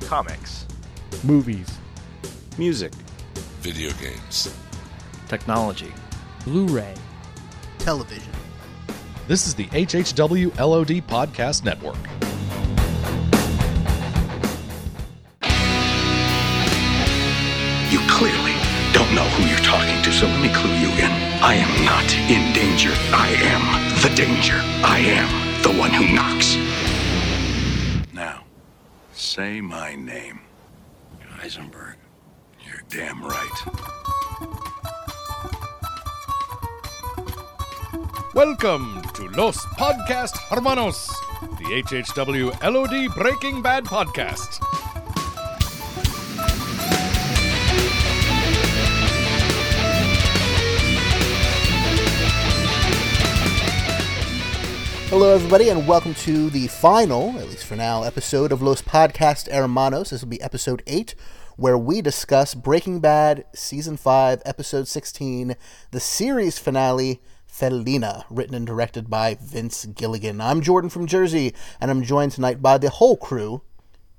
comics, movies, music, video games, technology, Blu ray, television. This is the HHW LOD Podcast Network. You clearly don't know who you're talking to, so let me clue you in. I am not in danger. I am the danger. I am the one who knocks. Say my name. Heisenberg. You're damn right. Welcome to Los Podcast Hermanos, the HHW LOD Breaking Bad podcast. Hello, everybody, and welcome to the final, at least for now, episode of Los Podcast Hermanos. This will be episode 8, where we discuss Breaking Bad Season 5, Episode 16, the series finale, Felina, written and directed by Vince Gilligan. I'm Jordan from Jersey, and I'm joined tonight by the whole crew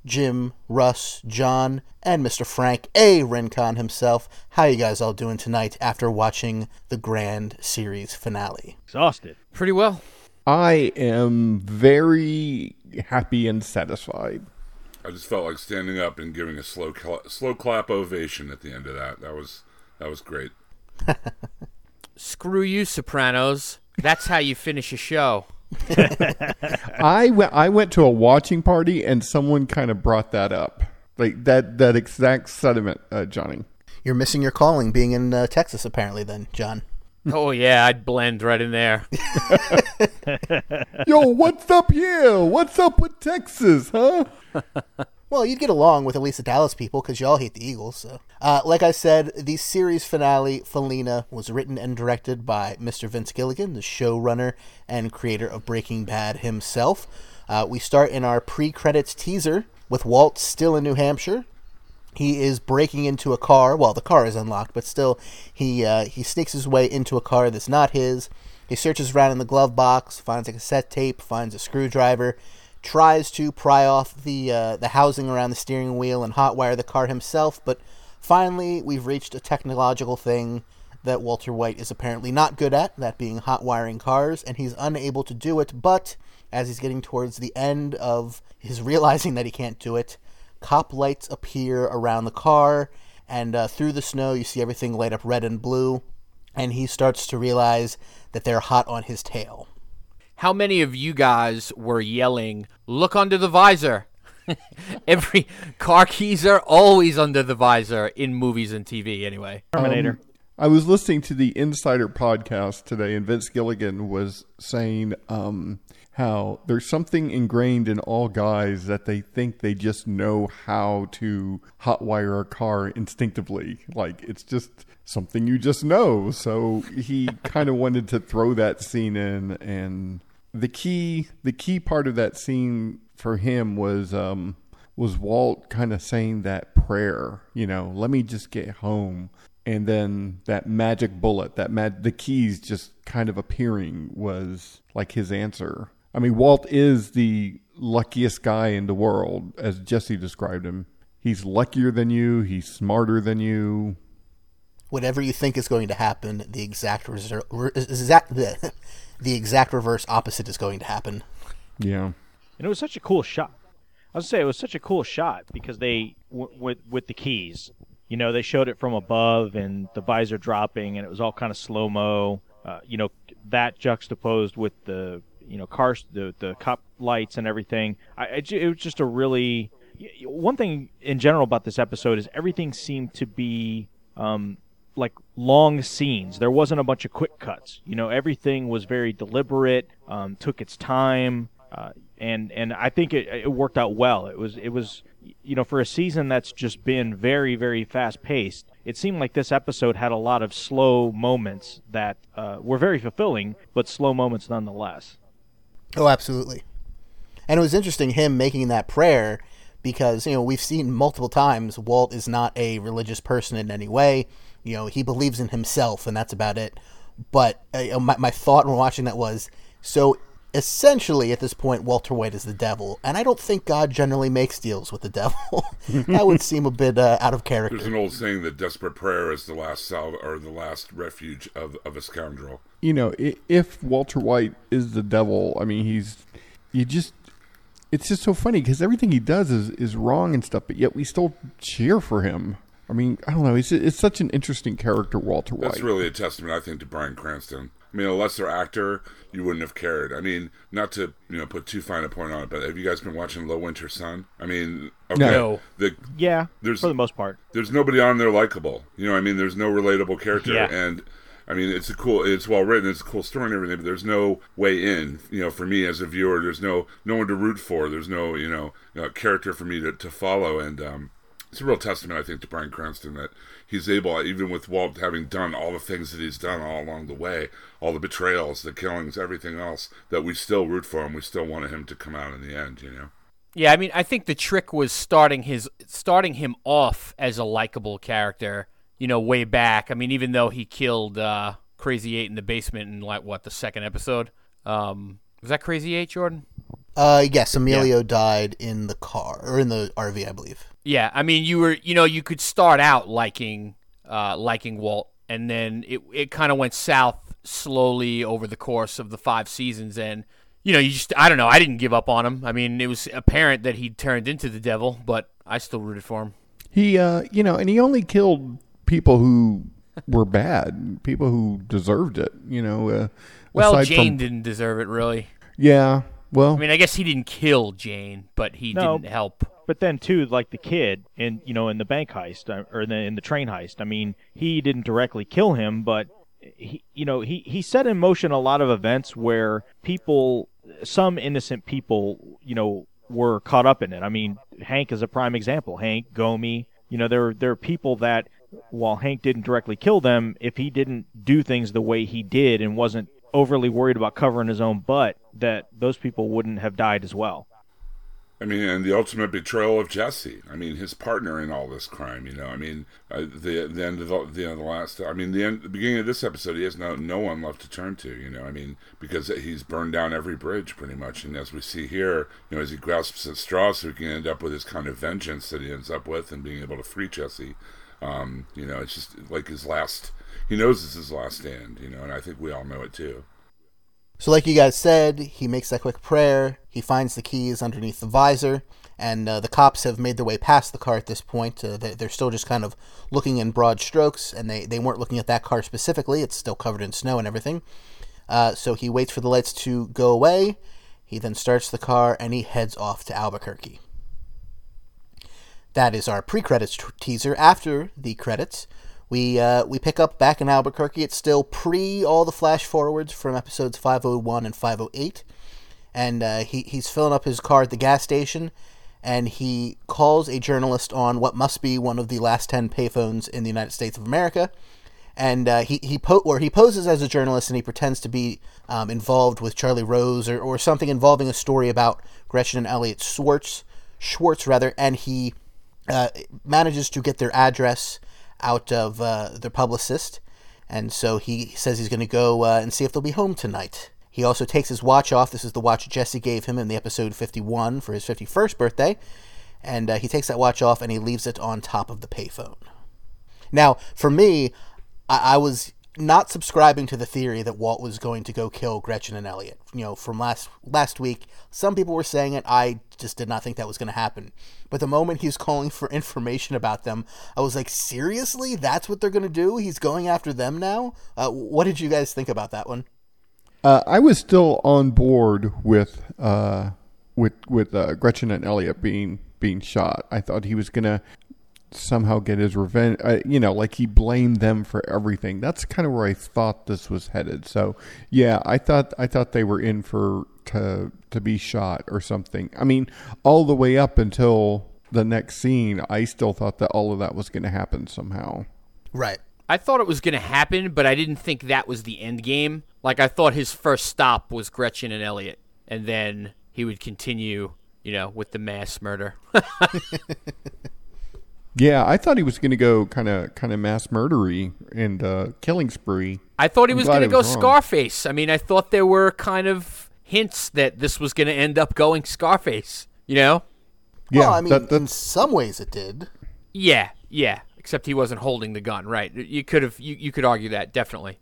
Jim, Russ, John, and Mr. Frank A. Rincon himself. How you guys all doing tonight after watching the grand series finale? Exhausted. Pretty well. I am very happy and satisfied. I just felt like standing up and giving a slow cla- slow clap ovation at the end of that. That was that was great. Screw you, Sopranos. That's how you finish a show. I went I went to a watching party and someone kind of brought that up. Like that that exact sentiment, uh, Johnny. You're missing your calling being in uh, Texas, apparently, then, John. Oh yeah, I'd blend right in there. Yo, what's up here? What's up with Texas, huh? Well, you'd get along with at least the Dallas people because y'all hate the Eagles. So, uh, like I said, the series finale, Felina, was written and directed by Mr. Vince Gilligan, the showrunner and creator of Breaking Bad himself. Uh, we start in our pre-credits teaser with Walt still in New Hampshire. He is breaking into a car. Well, the car is unlocked, but still, he uh, he sneaks his way into a car that's not his. He searches around in the glove box, finds a cassette tape, finds a screwdriver, tries to pry off the uh, the housing around the steering wheel and hotwire the car himself. But finally, we've reached a technological thing that Walter White is apparently not good at, that being hotwiring cars, and he's unable to do it. But as he's getting towards the end of his realizing that he can't do it, cop lights appear around the car, and uh, through the snow, you see everything light up red and blue, and he starts to realize that they're hot on his tail. How many of you guys were yelling, "Look under the visor"? Every car keys are always under the visor in movies and TV. Anyway, Terminator. I was listening to the Insider podcast today, and Vince Gilligan was saying um, how there's something ingrained in all guys that they think they just know how to hotwire a car instinctively. Like it's just something you just know. So he kind of wanted to throw that scene in, and the key the key part of that scene for him was um, was Walt kind of saying that prayer. You know, let me just get home and then that magic bullet, that mag- the keys just kind of appearing was like his answer. I mean, Walt is the luckiest guy in the world, as Jesse described him. He's luckier than you. He's smarter than you. Whatever you think is going to happen, the exact reser- re- exact the, the exact reverse opposite is going to happen. Yeah, And it was such a cool shot. I was say it was such a cool shot because they w- with with the keys. You know, they showed it from above and the visor dropping, and it was all kind of slow mo. Uh, you know, that juxtaposed with the you know cars, the the cop lights and everything. I, I it was just a really one thing in general about this episode is everything seemed to be um, like long scenes. There wasn't a bunch of quick cuts. You know, everything was very deliberate, um, took its time, uh, and and I think it, it worked out well. It was it was you know for a season that's just been very very fast paced. It seemed like this episode had a lot of slow moments that uh, were very fulfilling, but slow moments nonetheless. Oh, absolutely. And it was interesting him making that prayer because, you know, we've seen multiple times Walt is not a religious person in any way. You know, he believes in himself and that's about it. But uh, my, my thought when watching that was so essentially at this point Walter White is the devil, and I don't think God generally makes deals with the devil. that would seem a bit uh, out of character. There's an old saying that desperate prayer is the last salve or the last refuge of, of a scoundrel. You know, if Walter White is the devil, I mean, he's you just. It's just so funny because everything he does is, is wrong and stuff, but yet we still cheer for him. I mean, I don't know. It's it's such an interesting character, Walter White. That's really a testament, I think, to Bryan Cranston. I mean, a lesser actor, you wouldn't have cared. I mean, not to you know put too fine a point on it, but have you guys been watching Low Winter Sun? I mean, okay, No. the Yeah, There's- for the most part. there's nobody on there likable. You know, what I mean, there's no relatable character, Yeah. and I mean, it's a cool, it's well written, it's a cool story and everything, but there's no way in. You know, for me as a viewer, there's no no one to root for. There's no you know, you know character for me to, to follow, and um, it's a real testament, I think, to Bryan Cranston that he's able, even with Walt having done all the things that he's done all along the way, all the betrayals, the killings, everything else, that we still root for him. We still wanted him to come out in the end. You know. Yeah, I mean, I think the trick was starting his starting him off as a likable character. You know, way back. I mean, even though he killed uh, Crazy Eight in the basement in like what the second episode. Um, was that Crazy Eight, Jordan? Uh, yes, Emilio died in the car or in the RV, I believe. Yeah, I mean, you were, you know, you could start out liking, uh, liking Walt, and then it it kind of went south slowly over the course of the five seasons, and you know, you just, I don't know, I didn't give up on him. I mean, it was apparent that he turned into the devil, but I still rooted for him. He, uh, you know, and he only killed people who were bad, people who deserved it. You know, uh, Well, aside Jane from- didn't deserve it, really. yeah. Well, I mean, I guess he didn't kill Jane, but he No. didn't help. But then too, like the kid in you know in the bank heist uh, or the, in the train heist. I mean, he didn't directly kill him, but he you know he he set in motion a lot of events where people, some innocent people, you know, were caught up in it. I mean, Hank is a prime example. Hank, Gomi, you know, there there are people that while Hank didn't directly kill them, if he didn't do things the way he did and wasn't overly worried about covering his own butt, that those people wouldn't have died as well. I mean, and the ultimate betrayal of Jesse. I mean, his partner in all this crime. You know, I mean, uh, the the end of the, the, the last. I mean, the end, the beginning of this episode, he has no no one left to turn to. You know, I mean, because he's burned down every bridge pretty much. And as we see here, you know, as he grasps at straws, he can end up with his kind of vengeance that he ends up with, and being able to free Jesse. Um, you know, it's just like his last. He knows it's his last stand. You know, and I think we all know it too. So, like you guys said, he makes that quick prayer. He finds the keys underneath the visor, and uh, the cops have made their way past the car at this point. Uh, they, they're still just kind of looking in broad strokes, and they, they weren't looking at that car specifically. It's still covered in snow and everything. Uh, so he waits for the lights to go away. He then starts the car and he heads off to Albuquerque. That is our pre-credits t- teaser. After the credits, we uh, we pick up back in Albuquerque. It's still pre all the flash forwards from episodes 501 and 508, and uh, he he's filling up his car at the gas station, and he calls a journalist on what must be one of the last ten payphones in the United States of America. And uh, he he po- or he poses as a journalist and he pretends to be um, involved with Charlie Rose or, or something involving a story about Gretchen and Elliot Schwartz Schwartz rather, and he uh, manages to get their address out of uh, their publicist, and so he says he's going to go uh, and see if they'll be home tonight. He also takes his watch off. This is the watch Jesse gave him in the episode 51 for his 51st birthday, and uh, he takes that watch off and he leaves it on top of the payphone. Now, for me, I, I was not subscribing to the theory that Walt was going to go kill Gretchen and Elliot. You know, from last last week, some people were saying it. I just did not think that was going to happen. But the moment he's calling for information about them, I was like, seriously, that's what they're going to do? He's going after them now. Uh, what did you guys think about that one? Uh, I was still on board with uh, with with uh, Gretchen and Elliot being being shot. I thought he was gonna somehow get his revenge. Uh, you know, like he blamed them for everything. That's kind of where I thought this was headed. So yeah, I thought I thought they were in for to to be shot or something. I mean, all the way up until the next scene, I still thought that all of that was going to happen somehow. Right. I thought it was going to happen, but I didn't think that was the end game. Like I thought his first stop was Gretchen and Elliot, and then he would continue, you know, with the mass murder. Yeah, I thought he was going to go kind of kind of mass murdery and uh, killing spree. I thought he I'm was going to go was wrong. Scarface. I mean, I thought there were kind of hints that this was going to end up going Scarface. You know? Yeah, well, I mean, that- that- in some ways it did. Yeah, yeah. Except he wasn't holding the gun, right? You could have, you, you could argue that definitely.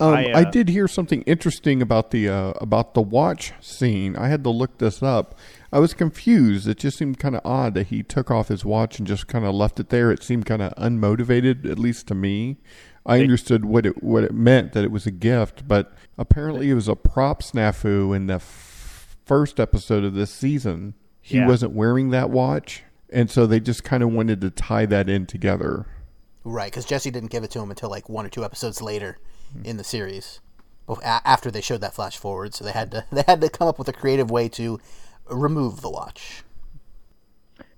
Um, I, I, uh, did hear something interesting about the uh, about the watch scene. I had to look this up. I was confused. It just seemed kind of odd that he took off his watch and just kind of left it there. It seemed kind of unmotivated, at least to me. I understood what it what it meant that it was a gift, but apparently it was a prop snafu in the f- first episode of this season. He Yeah. wasn't wearing that watch, and so they just kind of wanted to tie that in together. Right, because Jesse didn't give it to him until like one or two episodes later hmm. in the series, after they showed that flash forward. So they had to they had to come up with a creative way to remove the watch.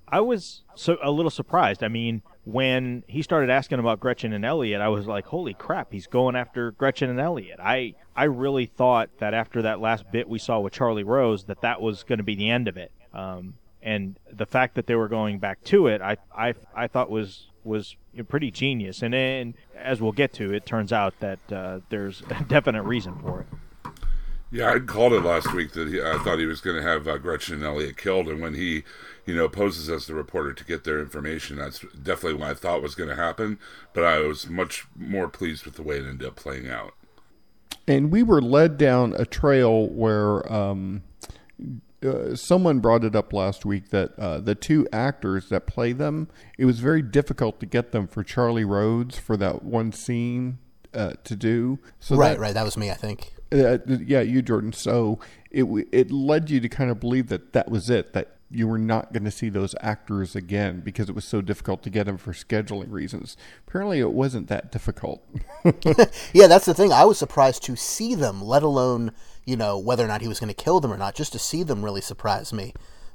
I was so a little surprised. I mean, when he started asking about Gretchen and Elliot, I was like, "Holy crap, he's going after Gretchen and Elliot." I I really thought that after that last bit we saw with Charlie Rose, that that was going to be the end of it. Um, and the fact that they were going back to it, I I I thought was was pretty genius. And as we'll get to, it turns out that uh, there's a definite reason for it. Yeah, I called it last week that he, I thought he was going to have uh, Gretchen and Elliot killed, and when he, you know, poses as the reporter to get their information, that's definitely what I thought was going to happen. But I was much more pleased with the way it ended up playing out. and we were led down a trail where um, uh, someone brought it up last week that uh, the two actors that play them, it was very difficult to get them for Charlie Rose for that one scene uh, to do. So right, that, right. That was me, I think. Uh, yeah, you, Jordan. So it it led you to kind of believe that that was it. That you were not going to see those actors again because it was so difficult to get them for scheduling reasons. Apparently, it wasn't that difficult. Yeah, that's the thing. I was surprised to see them, let alone you know whether or not he was going to kill them or not. Just to see them really surprised me.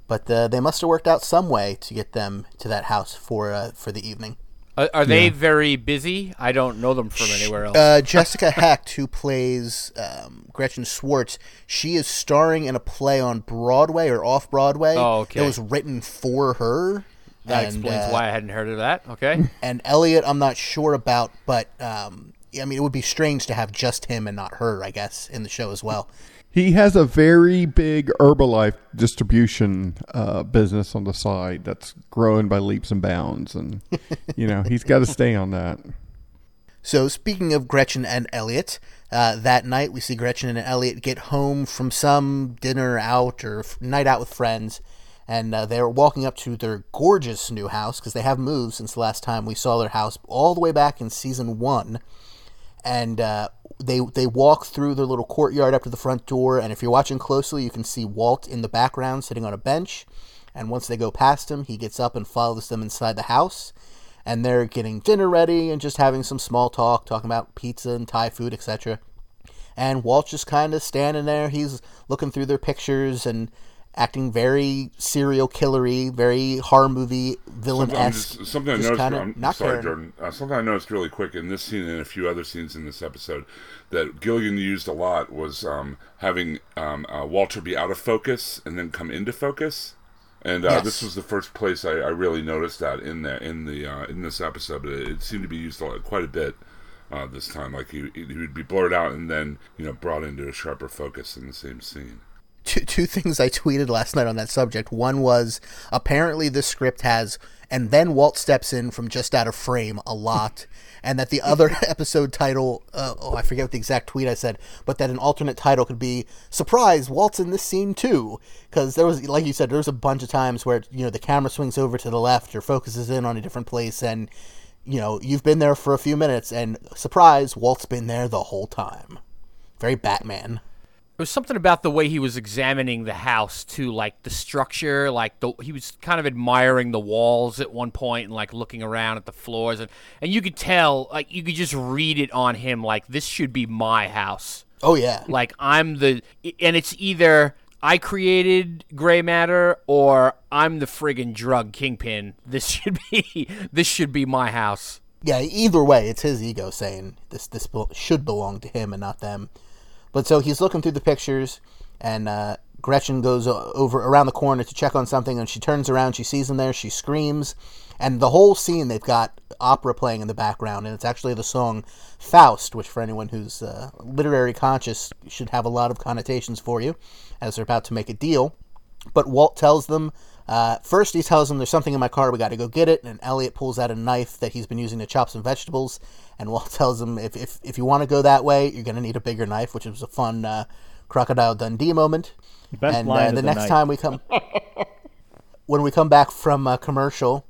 But uh, they must have worked out some way to get them to that house for uh, for the evening. Are, are they very busy? I don't know them from anywhere else. Uh, Jessica Hecht, who plays um, Gretchen Schwartz, she is starring in a play on Broadway or off Broadway. Oh, okay. That was written for her. that and, explains uh, why I hadn't heard of that. Okay. And Elliot, I'm not sure about, but um, I mean, it would be strange to have just him and not her, I guess, in the show as well. He has a very big Herbalife distribution uh, business on the side that's growing by leaps and bounds, and you know he's got to stay on that. So, speaking of Gretchen and Elliot, uh, that night we see Gretchen and Elliot get home from some dinner out or f- night out with friends, and uh, they're walking up to their gorgeous new house because they have moved since the last time we saw their house all the way back in season one. And uh, they they walk through their little courtyard up to the front door, and if you're watching closely, you can see Walt in the background sitting on a bench. And once they go past him, he gets up and follows them inside the house and they're getting dinner ready and just having some small talk, talking about pizza and Thai food, etc. And Walt's just kind of standing there. He's looking through their pictures and acting very serial killery, very horror movie villain esque. something I noticed. Not sorry, caring. Jordan. Uh, something I noticed really quick in this scene and a few other scenes in this episode that Gilligan used a lot was um, having um, uh, Walter be out of focus and then come into focus. And uh, Yes. this was the first place I, I really noticed that in the in the uh, in this episode. It, it seemed to be used a lot, quite a bit uh, this time. Like he he would be blurred out and then you know brought into a sharper focus in the same scene. Two, two things I tweeted last night on that subject. One was apparently this script has, and then Walt steps in from just out of frame a lot, and that the other episode title, uh, oh, I forget what the exact tweet I said, but that an alternate title could be "Surprise, Walt's in this scene too," because there was, like you said, there was a bunch of times where you know the camera swings over to the left or focuses in on a different place, and you know you've been there for a few minutes, and surprise, Walt's been there the whole time. Very Batman. There was something about the way he was examining the house too, like the structure, like the he was kind of admiring the walls at one point and like looking around at the floors and and you could tell like you could just read it on him like this should be my house. Oh yeah, Like I'm the and it's either I created gray matter or I'm the friggin' drug kingpin. This should be this should be my house. yeah, either way, it's his ego saying this this should belong to him and not them. But so he's looking through the pictures, and uh, Gretchen goes over around the corner to check on something, and she turns around. She sees him there. She screams, and the whole scene they've got opera playing in the background, and it's actually the song Faust, which for anyone who's uh, literary conscious should have a lot of connotations for you, as they're about to make a deal. But Walt tells them. Uh, first, he tells them there's something in my car. We got to go get it. And Elliot pulls out a knife that he's been using to chop some vegetables. And Walt tells him if if, if you want to go that way, you're going to need a bigger knife, which was a fun uh, crocodile Dundee moment. Best and line uh, the the next night. time we come, when we come back from uh, commercial,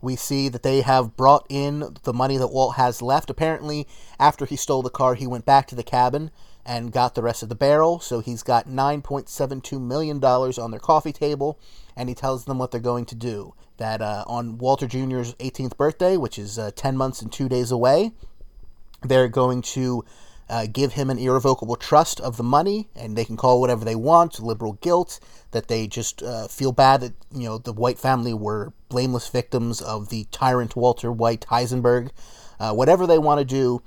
we see that they have brought in the money that Walt has left. Apparently, after he stole the car, he went back to the cabin and got the rest of the barrel. So he's got $9.72 million on their coffee table, and he tells them what they're going to do. That uh, on Walter Jr.'s 18th birthday, which is uh, 10 months and two days away, they're going to uh, give him an irrevocable trust of the money, and they can call whatever they want, liberal guilt, that they just uh, feel bad that, you know, the White family were blameless victims of the tyrant Walter White Heisenberg. Uh, whatever they want to do,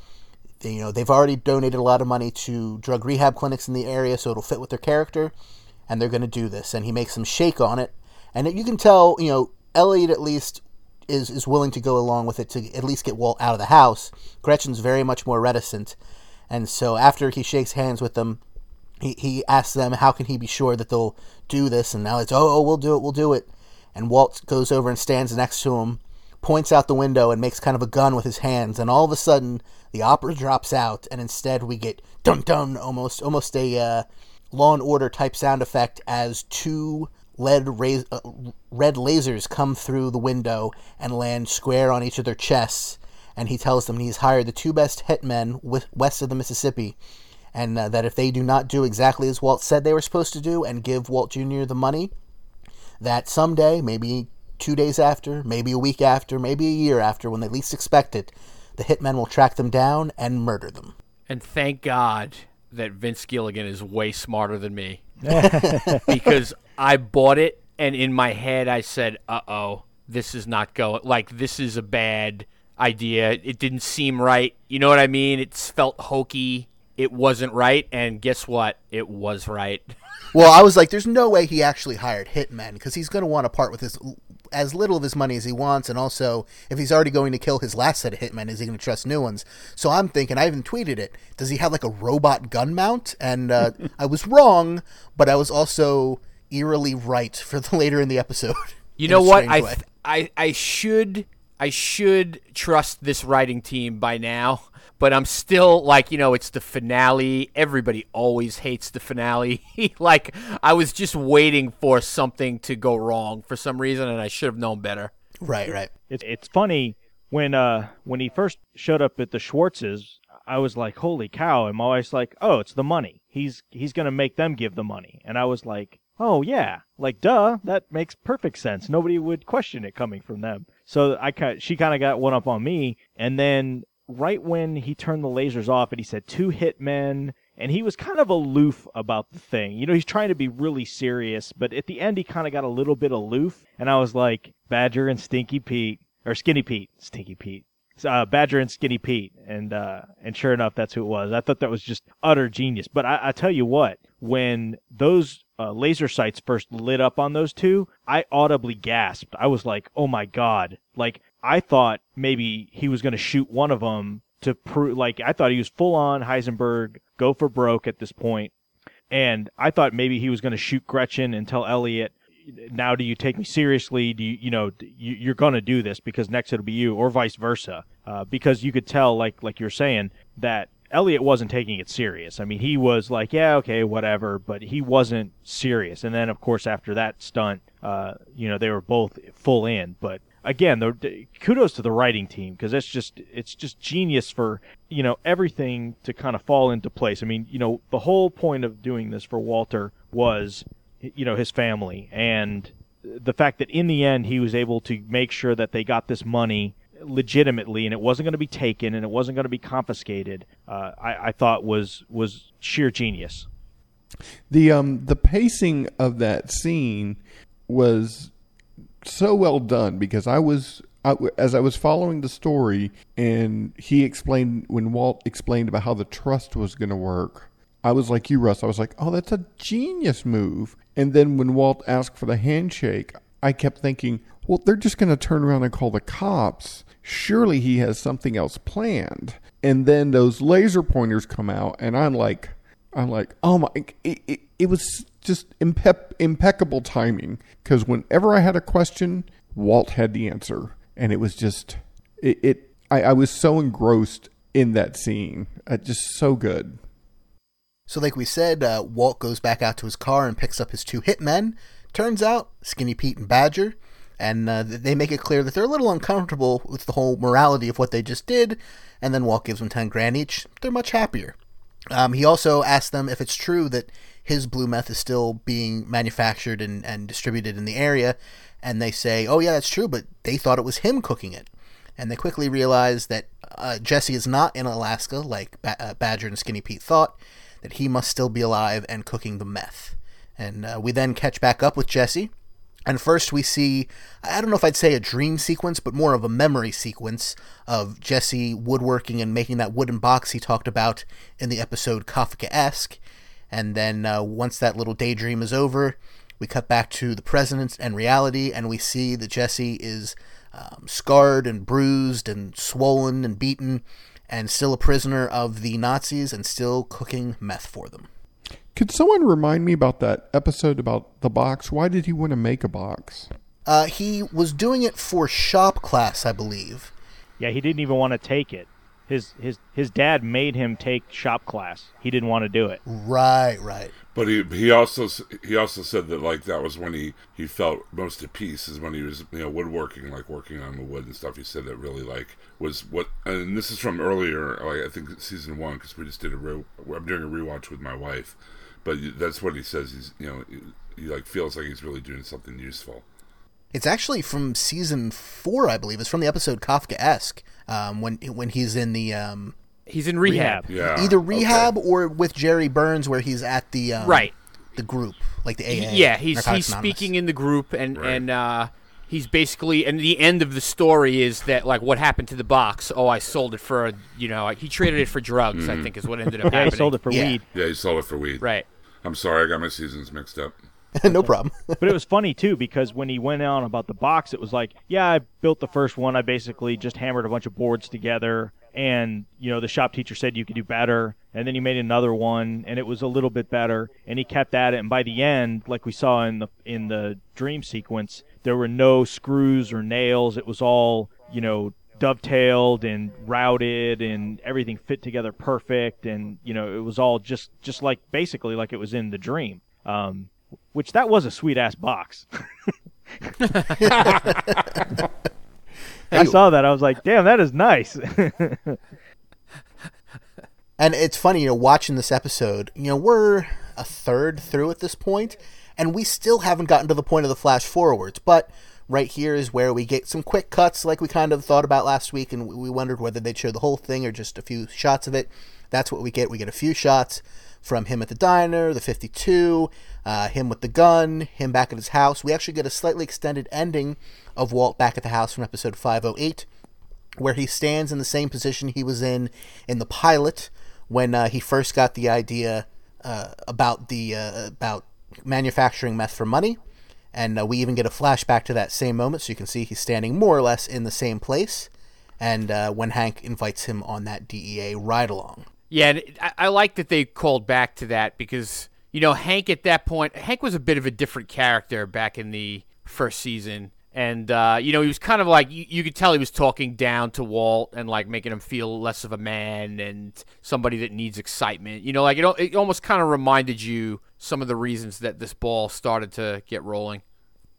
they- you know, they've already donated a lot of money to drug rehab clinics in the area, so it'll fit with their character, and they're going to do this. And he makes them shake on it, and you can tell, you know, Elliot at least is is willing to go along with it to at least get Walt out of the house. Gretchen's very much more reticent, and so after he shakes hands with them, he he asks them how can he be sure that they'll do this, and now it's oh, oh we'll do it we'll do it, and Walt goes over and stands next to him, points out the window and makes kind of a gun with his hands, and all of a sudden the opera drops out, and instead we get dun dun almost almost a uh, Law and Order type sound effect as two lead raz- uh, red lasers come through the window and land square on each of their chests. And he tells them he's hired the two best hitmen wi- west of the Mississippi, and uh, that if they do not do exactly as Walt said they were supposed to do and give Walt Jr. the money, that someday, maybe two days after, maybe a week after, maybe a year after, when they least expect it, the hitmen will track them down and murder them. And thank God that Vince Gilligan is way smarter than me. because I bought it and in my head I said, "Uh oh, this is not going. Like this is a bad idea. It didn't seem right. You know what I mean? It felt hokey. It wasn't right. And guess what? It was right. Well, I was like, there's no way he actually hired hitmen because he's going to want to part with his as little of his money as he wants, and also if he's already going to kill his last set of hitmen, is he going to trust new ones? So I'm thinking, I even tweeted it. Does he have like a robot gun mount? And uh, I was wrong, but I was also eerily right for the later in the episode. You know what? I, th- I I should I should trust this writing team by now, but I'm still like, you know, it's the finale. Everybody always hates the finale. like I was just waiting for something to go wrong for some reason and I should have known better. right, right. It's it's funny when uh when he first showed up at the Schwartzes, I was like, "Holy cow!" And my wife's like, "Oh, it's the money. He's he's gonna make them give the money." And I was like, "Oh yeah, like duh, that makes perfect sense. Nobody would question it coming from them." So I kind she kind of got one up on me, and then right when he turned the lasers off and he said two hitmen and he was kind of aloof about the thing. You know, he's trying to be really serious, but at the end he kind of got a little bit aloof, and I was like, Badger and Stinky Pete or Skinny Pete, Stinky Pete. Uh, Badger and Skinny Pete, and uh, and sure enough, that's who it was. I thought that was just utter genius. But I, I tell you what, when those uh, laser sights first lit up on those two, I audibly gasped. I was like, "Oh my god!" Like I thought maybe he was going to shoot one of them to prove. Like I thought he was full on Heisenberg, go for broke at this point, and I thought maybe he was going to shoot Gretchen and tell Elliot, "Now do you take me seriously? Do you, you know, you, you're going to do this because next it'll be you, or vice versa?" Uh, because you could tell, like like you're saying, that Elliot wasn't taking it serious. I mean, he was like, "Yeah, okay, whatever," but he wasn't serious. And then, of course, after that stunt, uh, you know, they were both full in. But again, the, kudos to the writing team because it's just it's just genius for you know everything to kind of fall into place. I mean, you know, the whole point of doing this for Walter was you know his family and the fact that in the end he was able to make sure that they got this money legitimately and it wasn't going to be taken and it wasn't going to be confiscated uh, I, I thought was was sheer genius The um the pacing of that scene was so well done because I was I, as I was following the story and he explained when Walt explained about how the trust was going to work. I was like you, Russ. I was like, oh, that's a genius move. And then when Walt asked for the handshake, I kept thinking, well, they're just going to turn around and call the cops. Surely he has something else planned. And then those laser pointers come out, and I'm like, I'm like, oh my! It, it, it was just impe- impeccable timing because whenever I had a question, Walt had the answer, and it was just it. it I, I was so engrossed in that scene, uh, just so good. So, like we said, uh, Walt goes back out to his car and picks up his two hitmen. Turns out, Skinny Pete and Badger. And uh, they make it clear that they're a little uncomfortable with the whole morality of what they just did. And then Walt gives them 10 grand each. They're much happier. Um, he also asks them if it's true that his blue meth is still being manufactured and, and distributed in the area. And they say, oh, yeah, that's true, but they thought it was him cooking it. And they quickly realize that uh, Jesse is not in Alaska like ba- uh, Badger and Skinny Pete thought, that he must still be alive and cooking the meth. And uh, we then catch back up with Jesse. And first we see, I don't know if I'd say a dream sequence, but more of a memory sequence of Jesse woodworking and making that wooden box he talked about in the episode Kafkaesque. And then uh, once that little daydream is over, we cut back to the present and reality, and we see that Jesse is um, scarred and bruised and swollen and beaten, and still a prisoner of the Nazis and still cooking meth for them. Could someone remind me about that episode about the box? Why did he want to make a box? Uh, he was doing it for shop class, I believe. Yeah, he didn't even want to take it. His his his dad made him take shop class. He didn't want to do it. Right, right. But he he also he also said that like that was when he he felt most at peace is when he was you know woodworking like working on the wood and stuff. He said that really like was what and this is from earlier like I think season one because we just did a re, I'm doing a rewatch with my wife, but that's what he says. He's you know he, he like feels like he's really doing something useful. It's actually from season four, I believe. It's from the episode Kafkaesque, um, when when he's in the um, He's in rehab. Rehab. Yeah, either rehab okay. or with Jerry Burns, where he's at the um, Right. the group, like the AA. Yeah, he's Narcotics he's Anonymous. speaking in the group, and Right. and uh, he's basically, and the end of the story is that like what happened to the box? Oh, I sold it for you know he traded it for drugs. I think is what ended up Yeah, happening. he sold it for Yeah. weed. Yeah, he sold it for weed. Right. I'm sorry, I got my seasons mixed up. no problem. But it was funny too because when he went on about the box, it was like, yeah, I built the first one. I basically just hammered a bunch of boards together, and you know the shop teacher said you could do better, and then he made another one, and it was a little bit better, and he kept at it, and by the end, like we saw in the in the dream sequence, there were no screws or nails. It was all you know dovetailed and routed and everything fit together perfect and you know it was all just just like basically like it was in the dream um which that was a sweet ass box. I saw that. I was like, damn, that is nice. And it's funny, you know, watching this episode, you know, we're a third through at this point, and we still haven't gotten to the point of the flash forwards. But right here is where we get some quick cuts, like we kind of thought about last week, and we wondered whether they'd show the whole thing or just a few shots of it. That's what we get. We get a few shots from him at the diner, the 52, uh, him with the gun, him back at his house. We actually get a slightly extended ending of Walt back at the house from episode 508 where he stands in the same position he was in in the pilot when uh, he first got the idea uh, about the uh, about manufacturing meth for money, and uh, we even get a flashback to that same moment, so you can see he's standing more or less in the same place. And uh, when Hank invites him on that DEA ride along, Yeah, and I, I like that they called back to that because you know Hank at that point, Hank was a bit of a different character back in the first season, and uh, you know he was kind of like you, you could tell he was talking down to Walt and like making him feel less of a man and somebody that needs excitement. You know, like it, it almost kind of reminded you some of the reasons that this ball started to get rolling.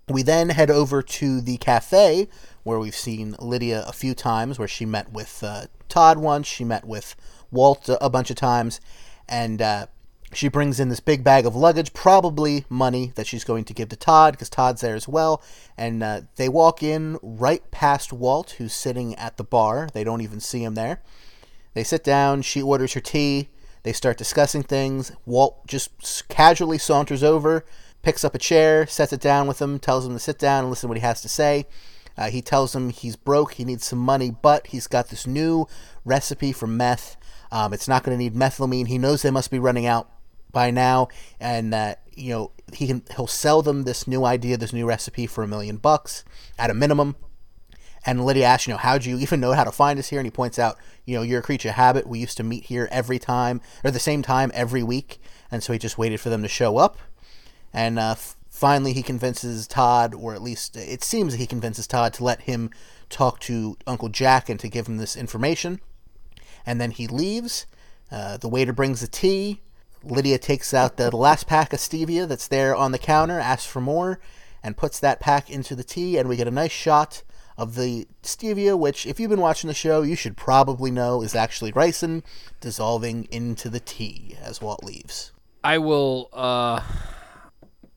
We then head over to the cafe where we've seen Lydia a few times, where she met with uh, Todd once, she met with Walt a, a bunch of times, and uh, she brings in this big bag of luggage, probably money that she's going to give to Todd because Todd's there as well. And uh, they walk in right past Walt, who's sitting at the bar. They don't even see him there. They sit down, she orders her tea, they start discussing things. Walt just casually saunters over, picks up a chair, sets it down with him, tells him to sit down and listen to what he has to say. Uh, he tells him he's broke, he needs some money, but he's got this new recipe for meth. Um, it's not going to need methylamine. He knows they must be running out by now, and that you know he can he'll sell them this new idea, this new recipe for a million bucks at a minimum. And Lydia asks, you know, how do you even know how to find us here? And he points out, you know, you're a creature of habit. We used to meet here every time, or the same time every week. And so he just waited for them to show up. And uh, finally, he convinces Todd, or at least it seems that he convinces Todd to let him talk to Uncle Jack and to give him this information. And then he leaves. Uh, the waiter brings the tea. Lydia takes out the last pack of stevia that's there on the counter, asks for more, and puts that pack into the tea. And we get a nice shot of the stevia, which, if you've been watching the show, you should probably know is actually ricin dissolving into the tea as Walt leaves. I will. Uh,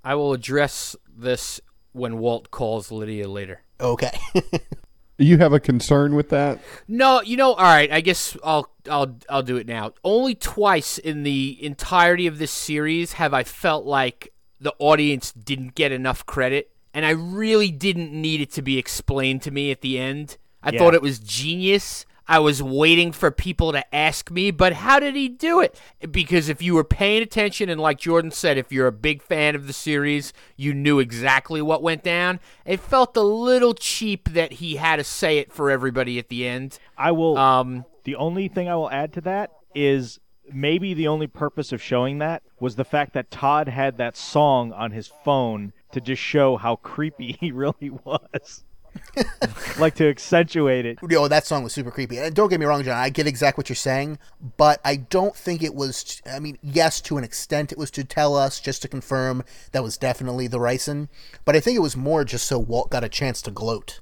I will address this when Walt calls Lydia later. Okay. You have a concern with that? No, you know, all right. I guess I'll I'll I'll do it now. Only twice in the entirety of this series have I felt like the audience didn't get enough credit, and I really didn't need it to be explained to me at the end. I Yeah. thought it was genius. I was waiting for people to ask me, but how did he do it? Because if you were paying attention, and like Jordan said, if you're a big fan of the series, you knew exactly what went down. It felt a little cheap that he had to say it for everybody at the end. I will. Um, the only thing I will add to that is maybe the only purpose of showing that was the fact that Todd had that song on his phone to just show how creepy he really was. like to accentuate it. you know, that song was super creepy. And don't get me wrong, John, I get exactly what you're saying, but I don't think it was. I mean, yes, to an extent, it was to tell us, just to confirm that was definitely the ricin. But I think it was more just so Walt got a chance to gloat.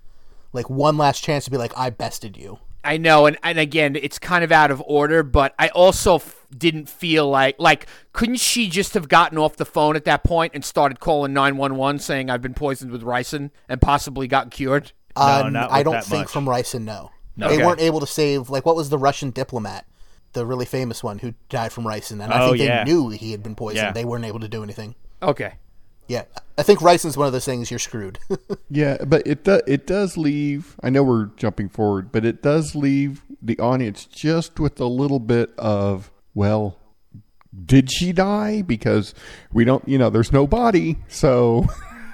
Like, one last chance to be like, I bested you. I know, and, and again, it's kind of out of order, but I also f- didn't feel like like couldn't she just have gotten off the phone at that point and started calling nine one one saying I've been poisoned with ricin and possibly gotten cured? Uh, not I don't that think much. from ricin, no. No. They Okay. weren't able to save, like, what was the Russian diplomat? The really famous one who died from ricin. And I Oh, think they yeah. knew he had been poisoned. Yeah. They weren't able to do anything. Okay, Yeah. I think ricin's one of those things you're screwed. Yeah, but it do, it does leave. I know we're jumping forward, but it does leave the audience just with a little bit of well, did she die? Because we don't, you know, there's no body, so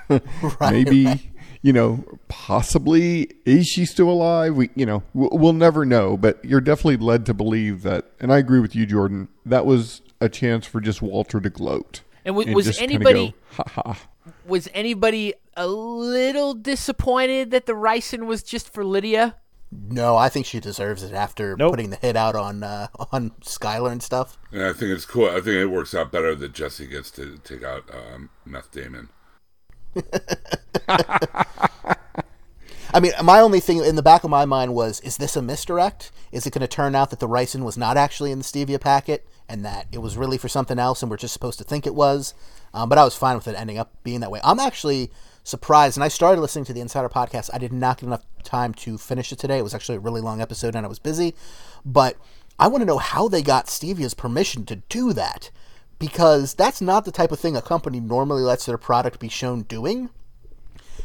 maybe you know, possibly is she still alive? We, you know, we'll, we'll never know. But you're definitely led to believe that, and I agree with you, Jordan. That was a chance for just Walter to gloat. And w- was anybody- go, ha ha? was anybody a little disappointed that the ricin was just for Lydia? No, I think she deserves it after Nope. putting the hit out on uh, on Skyler and stuff. And I think it's cool. I think it works out better that Jesse gets to take out um, Meth Damon. I mean, my only thing in the back of my mind was, is this a misdirect? Is it going to turn out that the ricin was not actually in the stevia packet and that it was really for something else and we're just supposed to think it was? Um, but I was fine with it ending up being that way. I'm actually surprised, and I started listening to the Insider podcast. I did not get enough time to finish it today. It was actually a really long episode and I was busy. But I want to know how they got Stevia's permission to do that because that's not the type of thing a company normally lets their product be shown doing.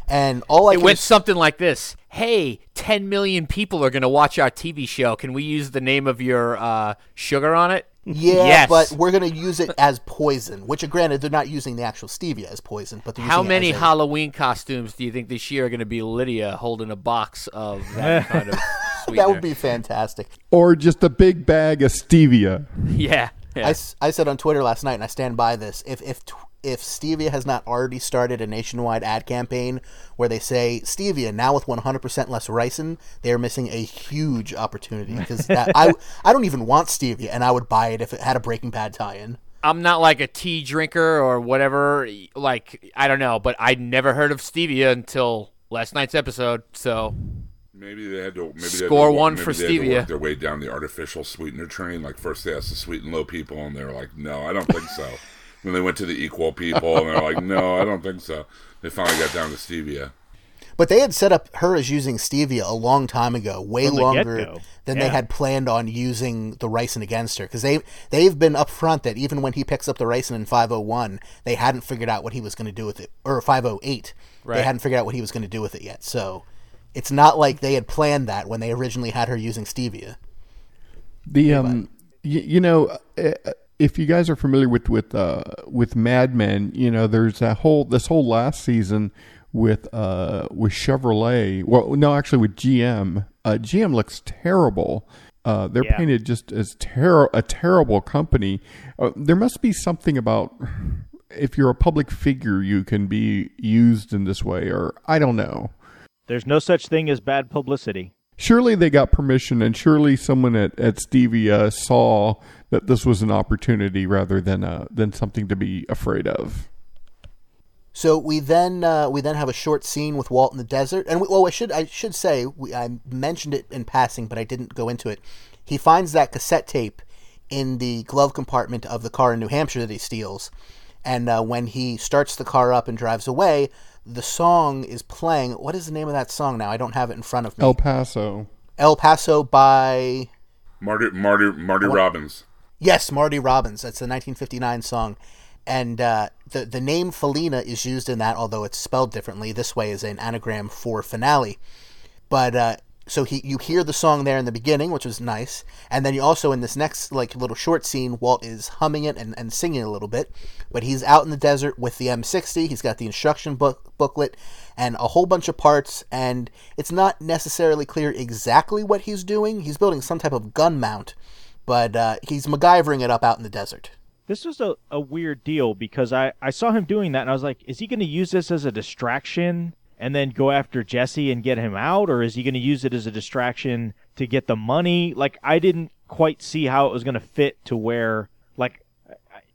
And all I It went something like this: Hey, 10 million people are going to watch our TV show. Can we use the name of your uh, sugar on it? Yeah, Yes. but we're gonna use it as poison. Which, granted, they're not using the actual stevia as poison, but they're How using it many as a- Halloween costumes do you think this year are going to be Lydia holding a box of that kind of sweetener? that would be fantastic. Or just a big bag of stevia. yeah. yeah. I, s- I said on Twitter last night, and I stand by this. If if tw- if stevia has not already started a nationwide ad campaign where they say stevia now with 100% less ricin, they are missing a huge opportunity because I I don't even want stevia, and I would buy it if it had a Breaking Bad tie-in. I'm not like a tea drinker or whatever. Like I don't know, but I'd never heard of stevia until last night's episode. So Maybe they had to maybe they had to Score work- one maybe for they had to stevia. work their way down the artificial sweetener train. Like first they asked the sweet and low people, and they were like, "No, I don't think so." then they went to the equal people, and they're like, "No, I don't think so." They finally got down to stevia. But they had set up her as using stevia a long time ago, way longer get-go. than they had planned on using the ricin against her. Because they they've been upfront that even when he picks up the ricin in 501, they hadn't figured out what he was going to do with it, or 508, Right. they hadn't figured out what he was going to do with it yet. So it's not like they had planned that when they originally had her using stevia. The um, y- you know, uh, if you guys are familiar with with uh, with Mad Men, you know there's that whole this whole last season with uh, with Chevrolet. Well, no, actually with GM. Uh, GM looks terrible. Uh, they're Yeah. painted just as ter- a terrible company. Uh, there must be something about if you're a public figure, you can be used in this way, or I don't know. There's no such thing as bad publicity. Surely they got permission, and surely someone at, at Stevia saw that this was an opportunity rather than uh, than something to be afraid of. So we then uh, we then have a short scene with Walt in the desert, and we, well, I should I should say we, I mentioned it in passing, but I didn't go into it. He finds that cassette tape in the glove compartment of the car in New Hampshire that he steals, and uh, when he starts the car up and drives away, the song is playing. What is the name of that song now? I don't have it in front of me. El Paso. El Paso by Marty Marty Marty Robbins. Yes, Marty Robbins. That's the 1959 song, and uh, the the name Felina is used in that, although it's spelled differently. This way is an anagram for finale. But uh, so he you hear the song there in the beginning, which was nice, and then you also in this next like little short scene, Walt is humming it and, and singing a little bit. But he's out in the desert with the M60. He's got the instruction book booklet and a whole bunch of parts, and it's not necessarily clear exactly what he's doing. He's building some type of gun mount but uh, he's MacGyvering it up out in the desert. This was a, a weird deal because I, I saw him doing that and I was like, is he going to use this as a distraction and then go after Jesse and get him out? Or is he going to use it as a distraction to get the money? Like, I didn't quite see how it was going to fit to where, like,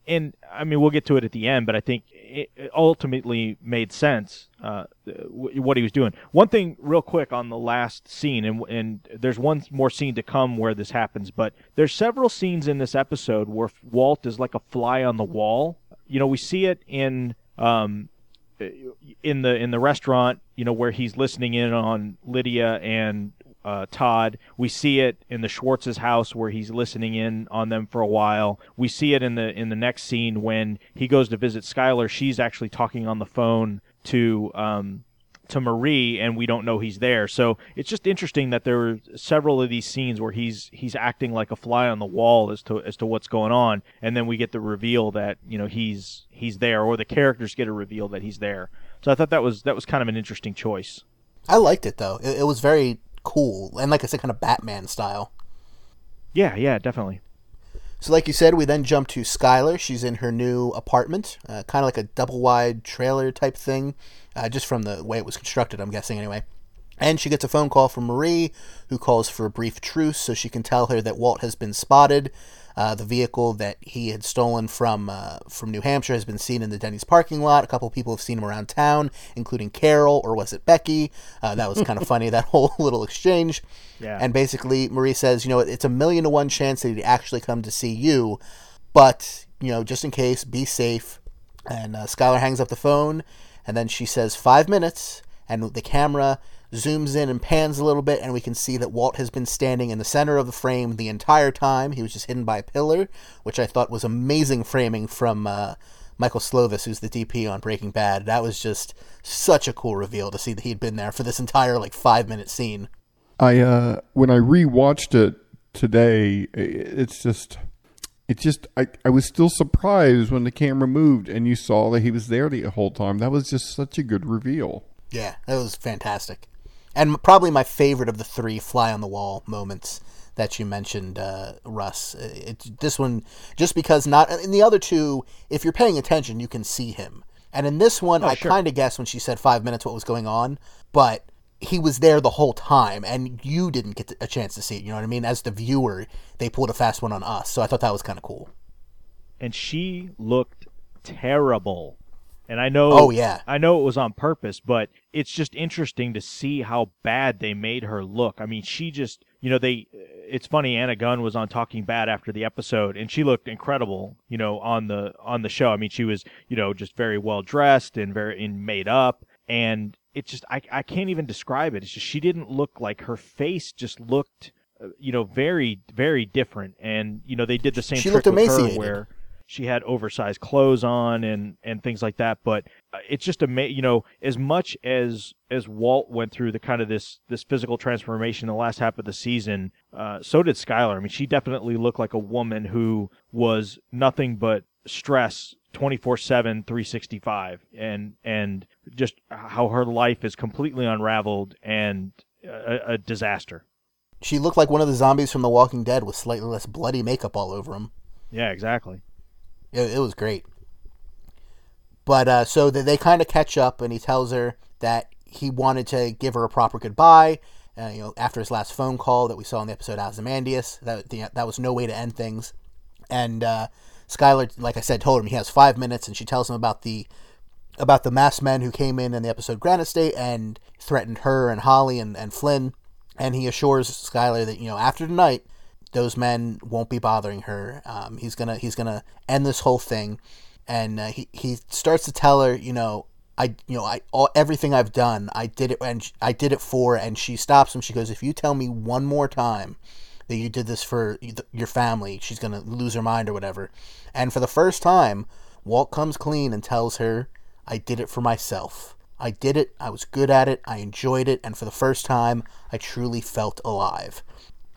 and I mean, we'll get to it at the end, but I think it ultimately made sense uh, what he was doing. One thing, real quick, on the last scene, and and there's one more scene to come where this happens, but there's several scenes in this episode where Walt is like a fly on the wall. You know, we see it in um, in the in the restaurant, you know, where he's listening in on Lydia and uh, Todd. We see it in the Schwartz's house where he's listening in on them for a while. We see it in the in the next scene when he goes to visit Skyler. She's actually talking on the phone to um, to Marie, and we don't know he's there. So it's just interesting that there were several of these scenes where he's he's acting like a fly on the wall as to as to what's going on, and then we get the reveal that you know he's he's there, or the characters get a reveal that he's there. So I thought that was that was kind of an interesting choice. I liked it though. It, it was very cool and, like I said, kind of Batman style. Yeah, yeah, definitely. So, like you said, we then jump to Skyler. She's in her new apartment, uh, kind of like a double wide trailer type thing, uh, just from the way it was constructed, I'm guessing, anyway. And she gets a phone call from Marie, who calls for a brief truce so she can tell her that Walt has been spotted. Uh, the vehicle that he had stolen from uh, from New Hampshire has been seen in the Denny's parking lot. A couple people have seen him around town, including Carol, or was it Becky? Uh, that was kind of funny, that whole little exchange. Yeah. And basically, Marie says, you know, it's a million to one chance that he'd actually come to see you, but, you know, just in case, be safe. And uh, Skyler hangs up the phone, and then she says, five minutes, and the camera zooms in and pans a little bit, and we can see that Walt has been standing in the center of the frame the entire time. He was just hidden by a pillar, which I thought was amazing framing from uh, Michael Slovis, who's the DP on Breaking Bad. That was just such a cool reveal to see that he'd been there for this entire, like, five minute scene. I uh when I rewatched it today, it's just it just I, I was still surprised when the camera moved and you saw that he was there the whole time. That was just such a good reveal. Yeah, that was fantastic. And probably my favorite of the three fly on the wall moments that you mentioned, uh, Russ. It, this one, just because not in the other two, if you're paying attention, you can see him. And in this one, I sure. kind of guessed when she said five minutes what was going on, but he was there the whole time, and you didn't get a chance to see it. You know what I mean? As the viewer, they pulled a fast one on us, so I thought that was kind of cool. and she looked terrible. And I know Oh, yeah. I know it was on purpose, but it's just interesting to see how bad they made her look. I mean, she just, you know, they it's funny Anna Gunn was on Talking Bad after the episode and she looked incredible, you know, on the on the show. I mean, she was, you know, just very well dressed and very and made up and it just I I can't even describe it. It's just she didn't look like her face just looked uh, you know, very very different and you know, they did the same She trick with her where she had oversized clothes on and and things like that. But uh, it's just amazing, you know, as much as as Walt went through the kind of this this physical transformation in the last half of the season, uh, so did Skyler. I mean, she definitely looked like a woman who was nothing but stress 24/7 365 and and just how her life is completely unraveled and a, a disaster. She looked like one of the zombies from The Walking Dead with slightly less bloody makeup all over him. Yeah, exactly. It, it was great. But uh, so they, they kind of catch up, and he tells her that he wanted to give her a proper goodbye. Uh, you know, after his last phone call that we saw in the episode Ozymandias, that that was no way to end things. And uh, Skyler, like I said, told him he has five minutes, and she tells him about the about the masked men who came in in the episode Granite State and threatened her and Holly and, and Flynn. And he assures Skyler that you know after tonight, those men won't be bothering her. Um, he's gonna he's gonna end this whole thing, and uh, he he starts to tell her, you know, I you know I all everything I've done, I did it and I did it for. And she stops him. She goes, if you tell me one more time that you did this for your family, she's gonna lose her mind or whatever. And for the first time, Walt comes clean and tells her, I did it for myself. I did it. I was good at it. I enjoyed it. And for the first time, I truly felt alive.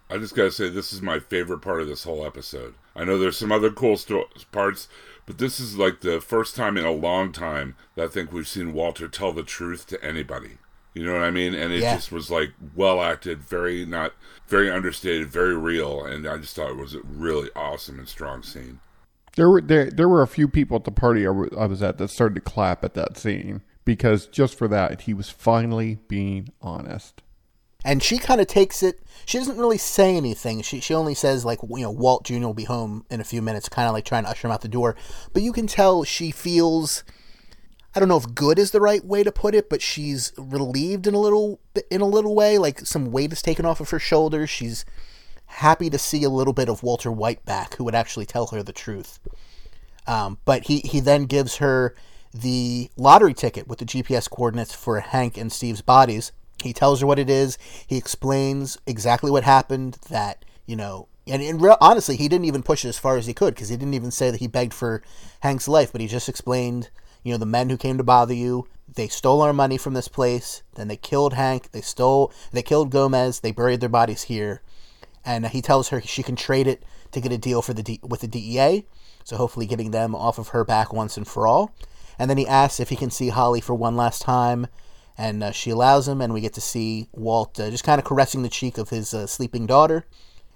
I just gotta say, this is my favorite part of this whole episode. I know there's some other cool sto- parts, but this is like the first time in a long time that I think we've seen Walter tell the truth to anybody. You know what I mean? And it Yeah. just was like well acted, very not very understated, very real, and I just thought it was a really awesome and strong scene. There were there there were a few people at the party I I was at that started to clap at that scene because just for that he was finally being honest. And she kind of takes it. She doesn't really say anything. She she only says like you know Walt Jr. will be home in a few minutes, kind of like trying to usher him out the door. But you can tell she feels. I don't know if good is the right way to put it, but she's relieved in a little in a little way. Like some weight is taken off of her shoulders. She's happy to see a little bit of Walter White back, who would actually tell her the truth. Um, but he, he then gives her the lottery ticket with the GPS coordinates for Hank and Steve's bodies. He tells her what it is. He explains exactly what happened. That you know, and real, honestly, he didn't even push it as far as he could because he didn't even say that he begged for Hank's life. But he just explained, you know, the men who came to bother you. They stole our money from this place. Then they killed Hank. They stole. They killed Gomez. They buried their bodies here and he tells her she can trade it to get a deal for the D- with the DEA. So hopefully getting them off of her back once and for all. And then he asks if he can see Holly for one last time, and uh, she allows him, and we get to see Walt uh, just kind of caressing the cheek of his uh, sleeping daughter.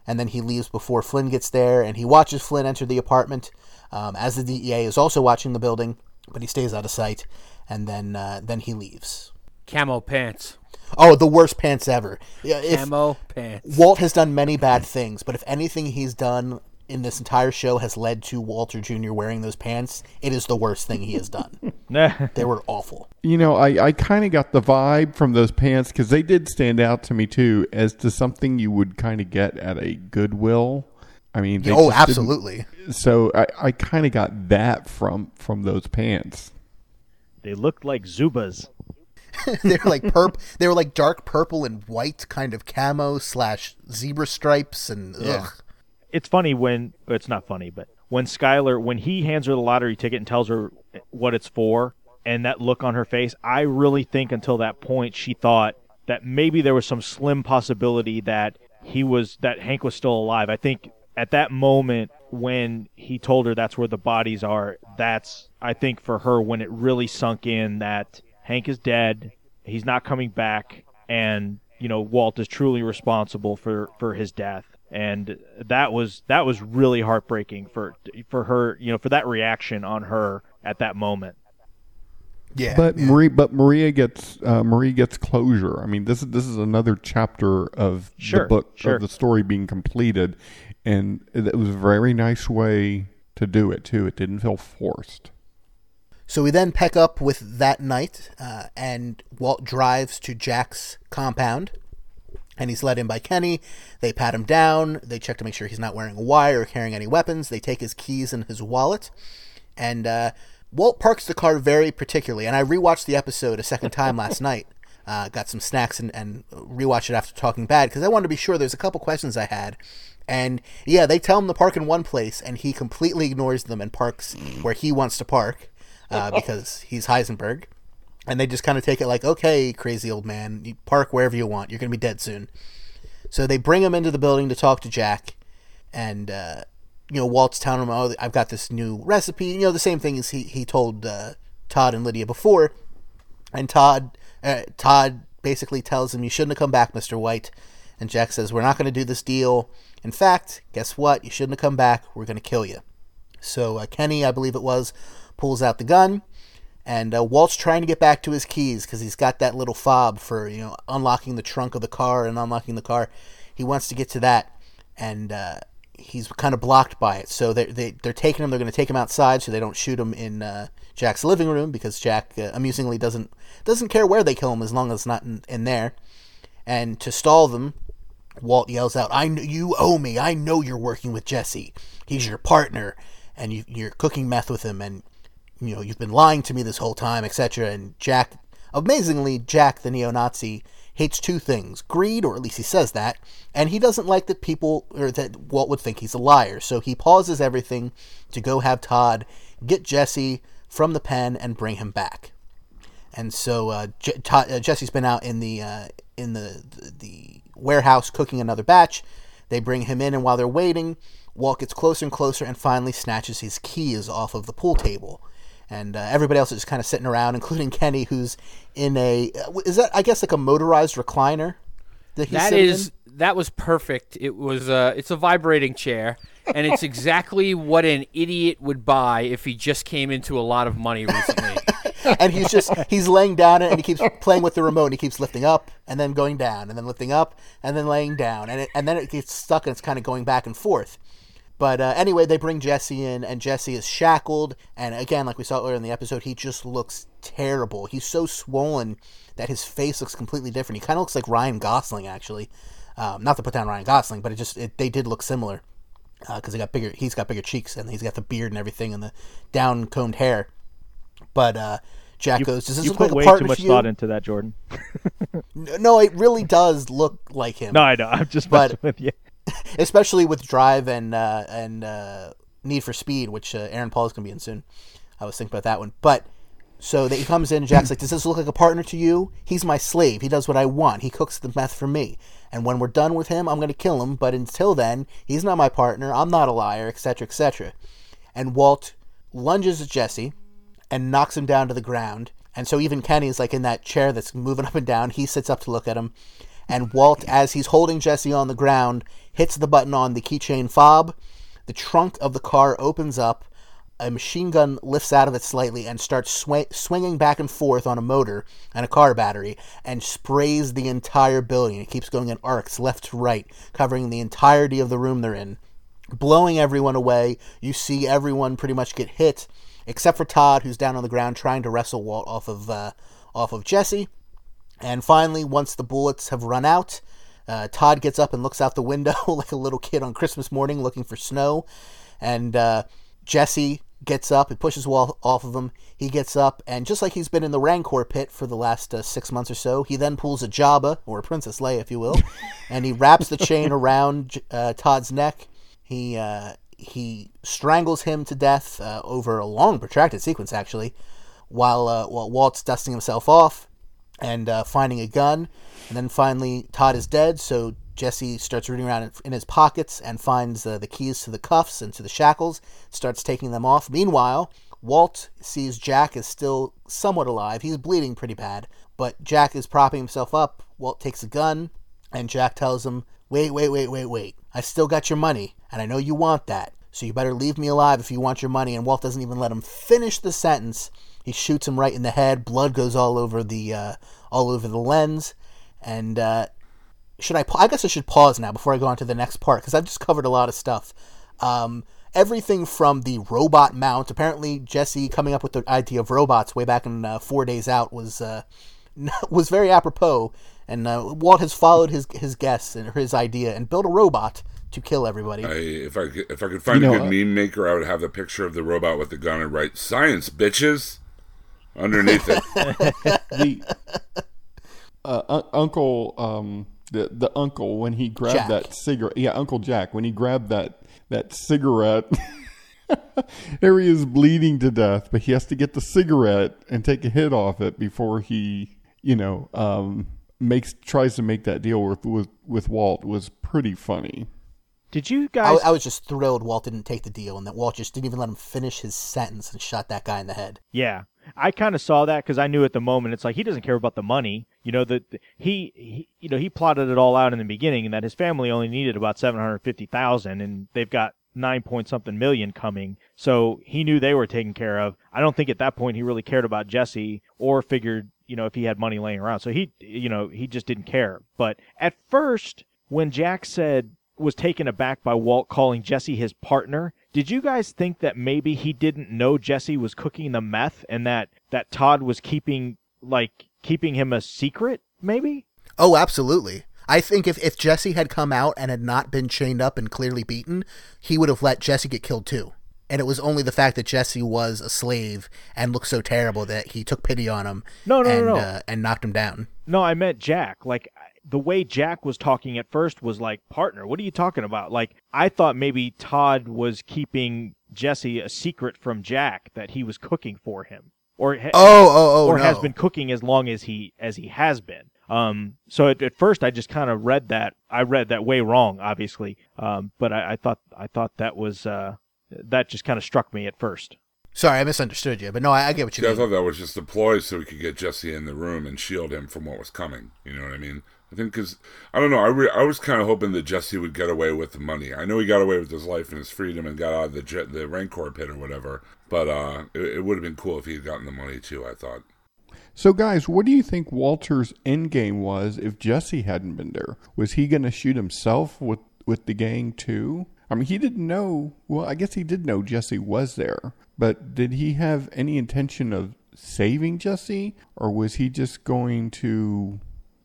And then he leaves before Flynn gets there, and he watches Flynn enter the apartment um, as the DEA is also watching the building, but he stays out of sight, and then uh, then he leaves. Camo pants. Oh, the worst pants ever. Yeah, if, Camo pants. Walt has done many bad things, but if anything he's done in this entire show has led to Walter Jr. wearing those pants, it is the worst thing he has done. Nah. they were awful. You know, I, I kind of got the vibe from those pants because they did stand out to me too as to something you would kind of get at a Goodwill. I mean, they oh, just didn't- absolutely. So I, I kind of got that from from those pants. They looked like Zubaz. they were like perp. They were like dark purple and white, kind of camo slash zebra stripes, and ugh. It's funny when it's not funny, but when Skyler when he hands her the lottery ticket and tells her what it's for, and that look on her face, I really think until that point she thought that maybe there was some slim possibility that he was that Hank was still alive. I think at that moment when he told her that's where the bodies are, that's I think for her when it really sunk in that Hank is dead, he's not coming back, and you know Walt is truly responsible for for his death, and that was that was really heartbreaking for for her, you know, for that reaction on her at that moment. yeah. But yeah. Marie, but Maria gets uh, Marie gets closure. I mean, this is this is another chapter of Sure, the book sure. of the story being completed, and it was a very nice way to do it too. It didn't feel forced. So we then pick up with that night, uh, and Walt drives to Jack's compound, and he's led in by Kenny. They pat him down. They check to make sure he's not wearing a wire or carrying any weapons. They take his keys and his wallet, and uh, Walt parks the car very particularly. And I rewatched the episode a second time last night uh, got some snacks and, and rewatch it after Talking Bad because I wanted to be sure. There's a couple questions I had, and yeah, they tell him to park in one place, and he completely ignores them and parks where he wants to park uh, because he's Heisenberg. And they just kind of take it like, okay, crazy old man, you park wherever you want. You're going to be dead soon. So they bring him into the building to talk to Jack, and uh, you know Walt's telling him, "Oh, I've got this new recipe." You know, the same thing as he he told uh, Todd and Lydia before, and Todd uh, Todd basically tells him, "You shouldn't have come back, Mister White." And Jack says, "We're not going to do this deal. In fact, guess what? You shouldn't have come back. We're going to kill you." So uh, Kenny, I believe it was, pulls out the gun, and uh, Walt's trying to get back to his keys because he's got that little fob for you know unlocking the trunk of the car and unlocking the car. He wants to get to that, and uh, he's kind of blocked by it. So they they they're taking him. They're going to take him outside so they don't shoot him in uh, Jack's living room because Jack uh, amusingly doesn't doesn't care where they kill him as long as it's not in, in there. And to stall them, Walt yells out, "I kn- you owe me. I know you're working with Jesse. He's your partner, and you, you're cooking meth with him, and you know you've been lying to me this whole time, etc." And Jack, amazingly, Jack the neo-Nazi hates two things: greed, or at least he says that, and he doesn't like that people or that Walt would think he's a liar. So he pauses everything to go have Todd get Jesse from the pen and bring him back. And so uh, J- Todd, uh, Jesse's been out in the uh, in the, the the warehouse cooking another batch. They bring him in, and while they're waiting, Walt gets closer and closer, and finally snatches his keys off of the pool table. And uh, everybody else is just kind of sitting around, including Kenny, who's in a uh, is that I guess like a motorized recliner. That, he's That sitting that was perfect. It was uh it's a vibrating chair and it's exactly what an idiot would buy if he just came into a lot of money recently. and he's just he's laying down and he keeps playing with the remote. and He keeps lifting up and then going down and then lifting up and then laying down and it, and then it gets stuck and it's kind of going back and forth. But uh, anyway, they bring Jesse in, and Jesse is shackled. And again, like we saw earlier in the episode, he just looks terrible. He's so swollen that his face looks completely different. He kind of looks like Ryan Gosling, actually. Um, not to put down Ryan Gosling, but it just it, they did look similar because he got bigger. He's got bigger cheeks, and he's got the beard and everything, and the down combed hair. But uh, Jack goes, "Does this You look like a way partner too much thought into that, Jordan. no, it really does look like him. No, I know. I'm just But- messing with you. especially with Drive and uh, and uh, Need for Speed, which uh, Aaron Paul is going to be in soon. I was thinking about that one, but so that he comes in. Jack's like, "Does this look like a partner to you? He's my slave. He does what I want. He cooks the meth for me. And when we're done with him, I'm going to kill him. But until then, he's not my partner. I'm not a liar, etc., etc." And Walt lunges at Jesse and knocks him down to the ground. And so even Kenny's like in that chair that's moving up and down. He sits up to look at him. And Walt, as he's holding Jesse on the ground, hits the button on the keychain fob. The trunk of the car opens up. A machine gun lifts out of it slightly and starts swa- swinging back and forth on a motor and a car battery and sprays the entire building. It keeps going in arcs left to right, covering the entirety of the room they're in blowing everyone away. You see everyone pretty much get hit, except for Todd, who's down on the ground trying to wrestle Walt off of uh, off of Jesse. And finally, once the bullets have run out, uh, Todd gets up and looks out the window like a little kid on Christmas morning looking for snow. And uh, Jesse gets up, he pushes Walt off of him. He gets up, and just like he's been in the Rancor pit for the last uh, six months or so, he then pulls a Jabba, or a Princess Leia, if you will, and he wraps the chain around uh, Todd's neck. He uh, he strangles him to death uh, over a long, protracted sequence, actually, while uh, while Walt's dusting himself off and uh, finding a gun. And then finally, Todd is dead. So Jesse starts rooting around in- his pockets and finds uh, the keys to the cuffs and to the shackles. Starts taking them off. Meanwhile, Walt sees Jack is still somewhat alive. He's bleeding pretty bad, but Jack is propping himself up. Walt takes a gun, and Jack tells him, Wait, wait, wait, wait, wait. I still got your money, and I know you want that. So you better leave me alive if you want your money. And Walt doesn't even let him finish the sentence. He shoots him right in the head. Blood goes all over the uh, all over the lens. And uh, should I? pa- I guess I should pause now before I go on to the next part because I've just covered a lot of stuff. Um, everything from the robot mount. Apparently, Jesse coming up with the idea of robots way back in uh, Four Days Out was uh, was very apropos. And uh, Walt has followed his his guess and his idea and built a robot to kill everybody. I, if I could, if I could find You a know, good meme maker, I would have the picture of the robot with the gun and write "Science, bitches" underneath it. the uh, un- Uncle um, the the uncle when he grabbed Jack. that cigarette. Yeah, Uncle Jack when he grabbed that that cigarette. there he is bleeding to death, but he has to get the cigarette and take a hit off it before he, you know, um, makes tries to make that deal with with, with Walt was pretty funny. Did you I, guys? I was just thrilled Walt didn't take the deal and that Walt just didn't even let him finish his sentence and shot that guy in the head. Yeah, I kind of saw that because I knew at the moment it's like he doesn't care about the money. You know that he, he, you know, he plotted it all out in the beginning, and that his family only needed about seven hundred fifty thousand, and they've got nine point something million coming. So he knew they were taken care of. I don't think at that point he really cared about Jesse or figured, you know, if he had money laying around. So he, you know, he just didn't care. But at first, when Jack said was taken aback by Walt calling Jesse his partner. Did you guys think that maybe he didn't know Jesse was cooking the meth and that that Todd was keeping like keeping him a secret maybe? Oh, absolutely. I think if, if Jesse had come out and had not been chained up and clearly beaten, he would have let Jesse get killed too. And it was only the fact that Jesse was a slave and looked so terrible that he took pity on him No, no, no, and, no. Uh, and knocked him down. No, I meant Jack. Like the way Jack was talking at first was like partner. What are you talking about? Like I thought maybe Todd was keeping Jesse a secret from Jack that he was cooking for him. Or ha- Oh, oh, oh, or no. has been cooking as long as he as he has been. Um, so at, at first I just kind of read that I read that way wrong, obviously. Um, but I, I thought I thought that was uh, that just kind of struck me at first. Sorry, I misunderstood you, but no, I, I get what you See, I thought that was just a ploy so we could get Jesse in the room and shield him from what was coming. You know what I mean? I think because I don't know. I re- I was kind of hoping that Jesse would get away with the money. I know he got away with his life and his freedom and got out of the jet, the Rancor pit or whatever. But uh, it, it would have been cool if he had gotten the money too. I thought. So, guys, what do you think Walter's end game was if Jesse hadn't been there? Was he going to shoot himself with with the gang too? I mean, he didn't know. Well, I guess he did know Jesse was there, but did he have any intention of saving Jesse, or was he just going to?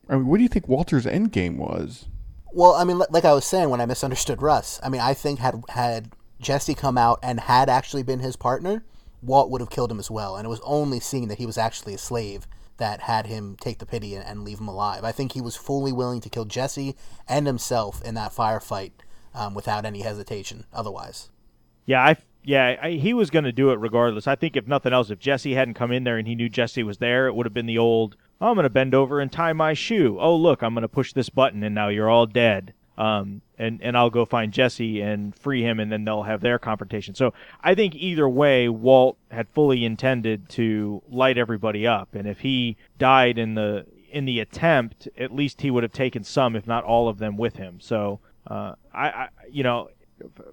I mean, what do you think Walter's end game was? Well, I mean, like I was saying when I misunderstood Russ, I mean, I think had had Jesse come out and had actually been his partner, Walt would have killed him as well. And it was only seeing that he was actually a slave that had him take the pity and, and leave him alive. I think he was fully willing to kill Jesse and himself in that firefight um, without any hesitation. Otherwise, Yeah, I yeah, I, he was going to do it regardless. I think if nothing else, if Jesse hadn't come in there and he knew Jesse was there, it would have been the old, I'm going to bend over and tie my shoe. Oh, look, I'm going to push this button and now you're all dead. Um, and and I'll go find Jesse and free him, and then they'll have their confrontation. So I think either way, Walt had fully intended to light everybody up, and if he died in the in the attempt, at least he would have taken some, if not all of them, with him. So uh, I, I, you know,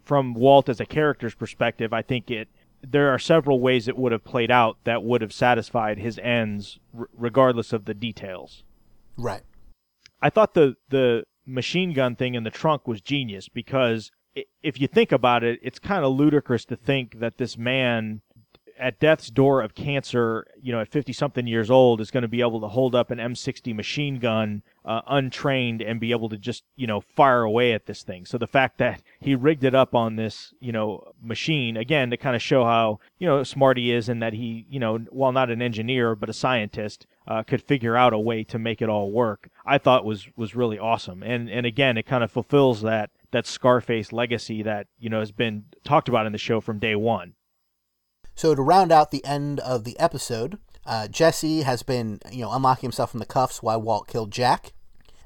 from Walt as a character's perspective, I think it there are several ways it would have played out that would have satisfied his ends, r- regardless of the details. right? I thought the the machine gun thing in the trunk was genius because if you think about it, it's kind of ludicrous to think that this man at death's door of cancer, you know, at 50 something years old, is going to be able to hold up an M60 machine gun uh, untrained and be able to just, you know, fire away at this thing. So the fact that he rigged it up on this, you know, machine, again, to kind of show how, you know, smart he is and that he, you know, while not an engineer, but a scientist, uh, could figure out a way to make it all work. I thought was was really awesome, and and again, it kind of fulfills that that Scarface legacy that you know has been talked about in the show from day one. So to round out the end of the episode, uh, Jesse has been, you know, unlocking himself from the cuffs while Walt killed Jack,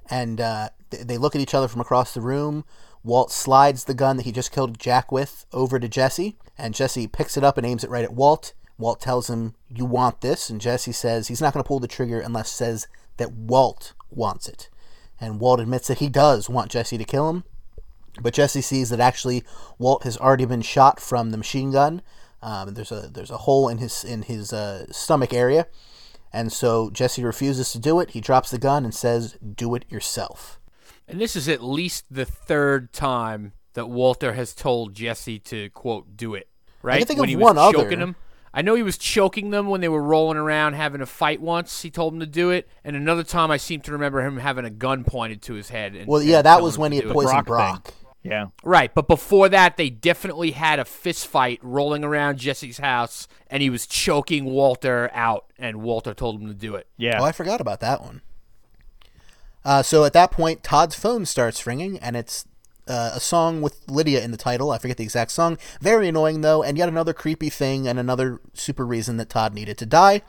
and uh, th- they look at each other from across the room. Walt slides the gun that he just killed Jack with over to Jesse, and Jesse picks it up and aims it right at Walt. Walt tells him, "You want this?" And Jesse says he's not going to pull the trigger unless says that Walt wants it. And Walt admits that he does want Jesse to kill him, but Jesse sees that actually Walt has already been shot from the machine gun. Um, there's a there's a hole in his in his uh, stomach area, and so Jesse refuses to do it. He drops the gun and says, "Do it yourself." And this is at least the third time that Walter has told Jesse to quote do it. Right? I think when of he was one other. choking him. I know he was choking them when they were rolling around having a fight once. He told him to do it, and another time I seem to remember him having a gun pointed to his head. And, Well, and yeah, that was when he had poisoned Brock Brock. Yeah, Right, but before that, they definitely had a fist fight rolling around Jesse's house, and he was choking Walter out, and Walter told him to do it. yeah. Oh, I forgot about that one. Uh, so at that point, Todd's phone starts ringing, and it's uh, a song with Lydia in the title. I forget the exact song. Very annoying, though, and yet another creepy thing and another super reason that Todd needed to die.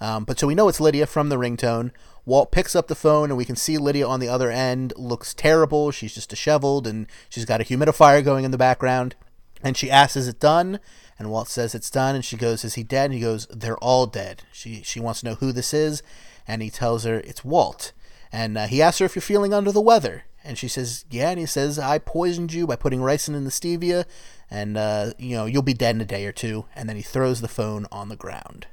Um, but so we know it's Lydia from the ringtone. Walt picks up the phone, and we can see Lydia on the other end. Looks terrible. She's just disheveled, and she's got a humidifier going in the background. And she asks, "Is it done?" And Walt says it's done. And she goes, "Is he dead?" And he goes, "They're all dead." She she wants to know who this is, and he tells her it's Walt. And uh, he asks her if you're feeling under the weather, and she says, "Yeah." And he says, "I poisoned you by putting ricin in the stevia, and uh, you know you'll be dead in a day or two. And then he throws the phone on the ground.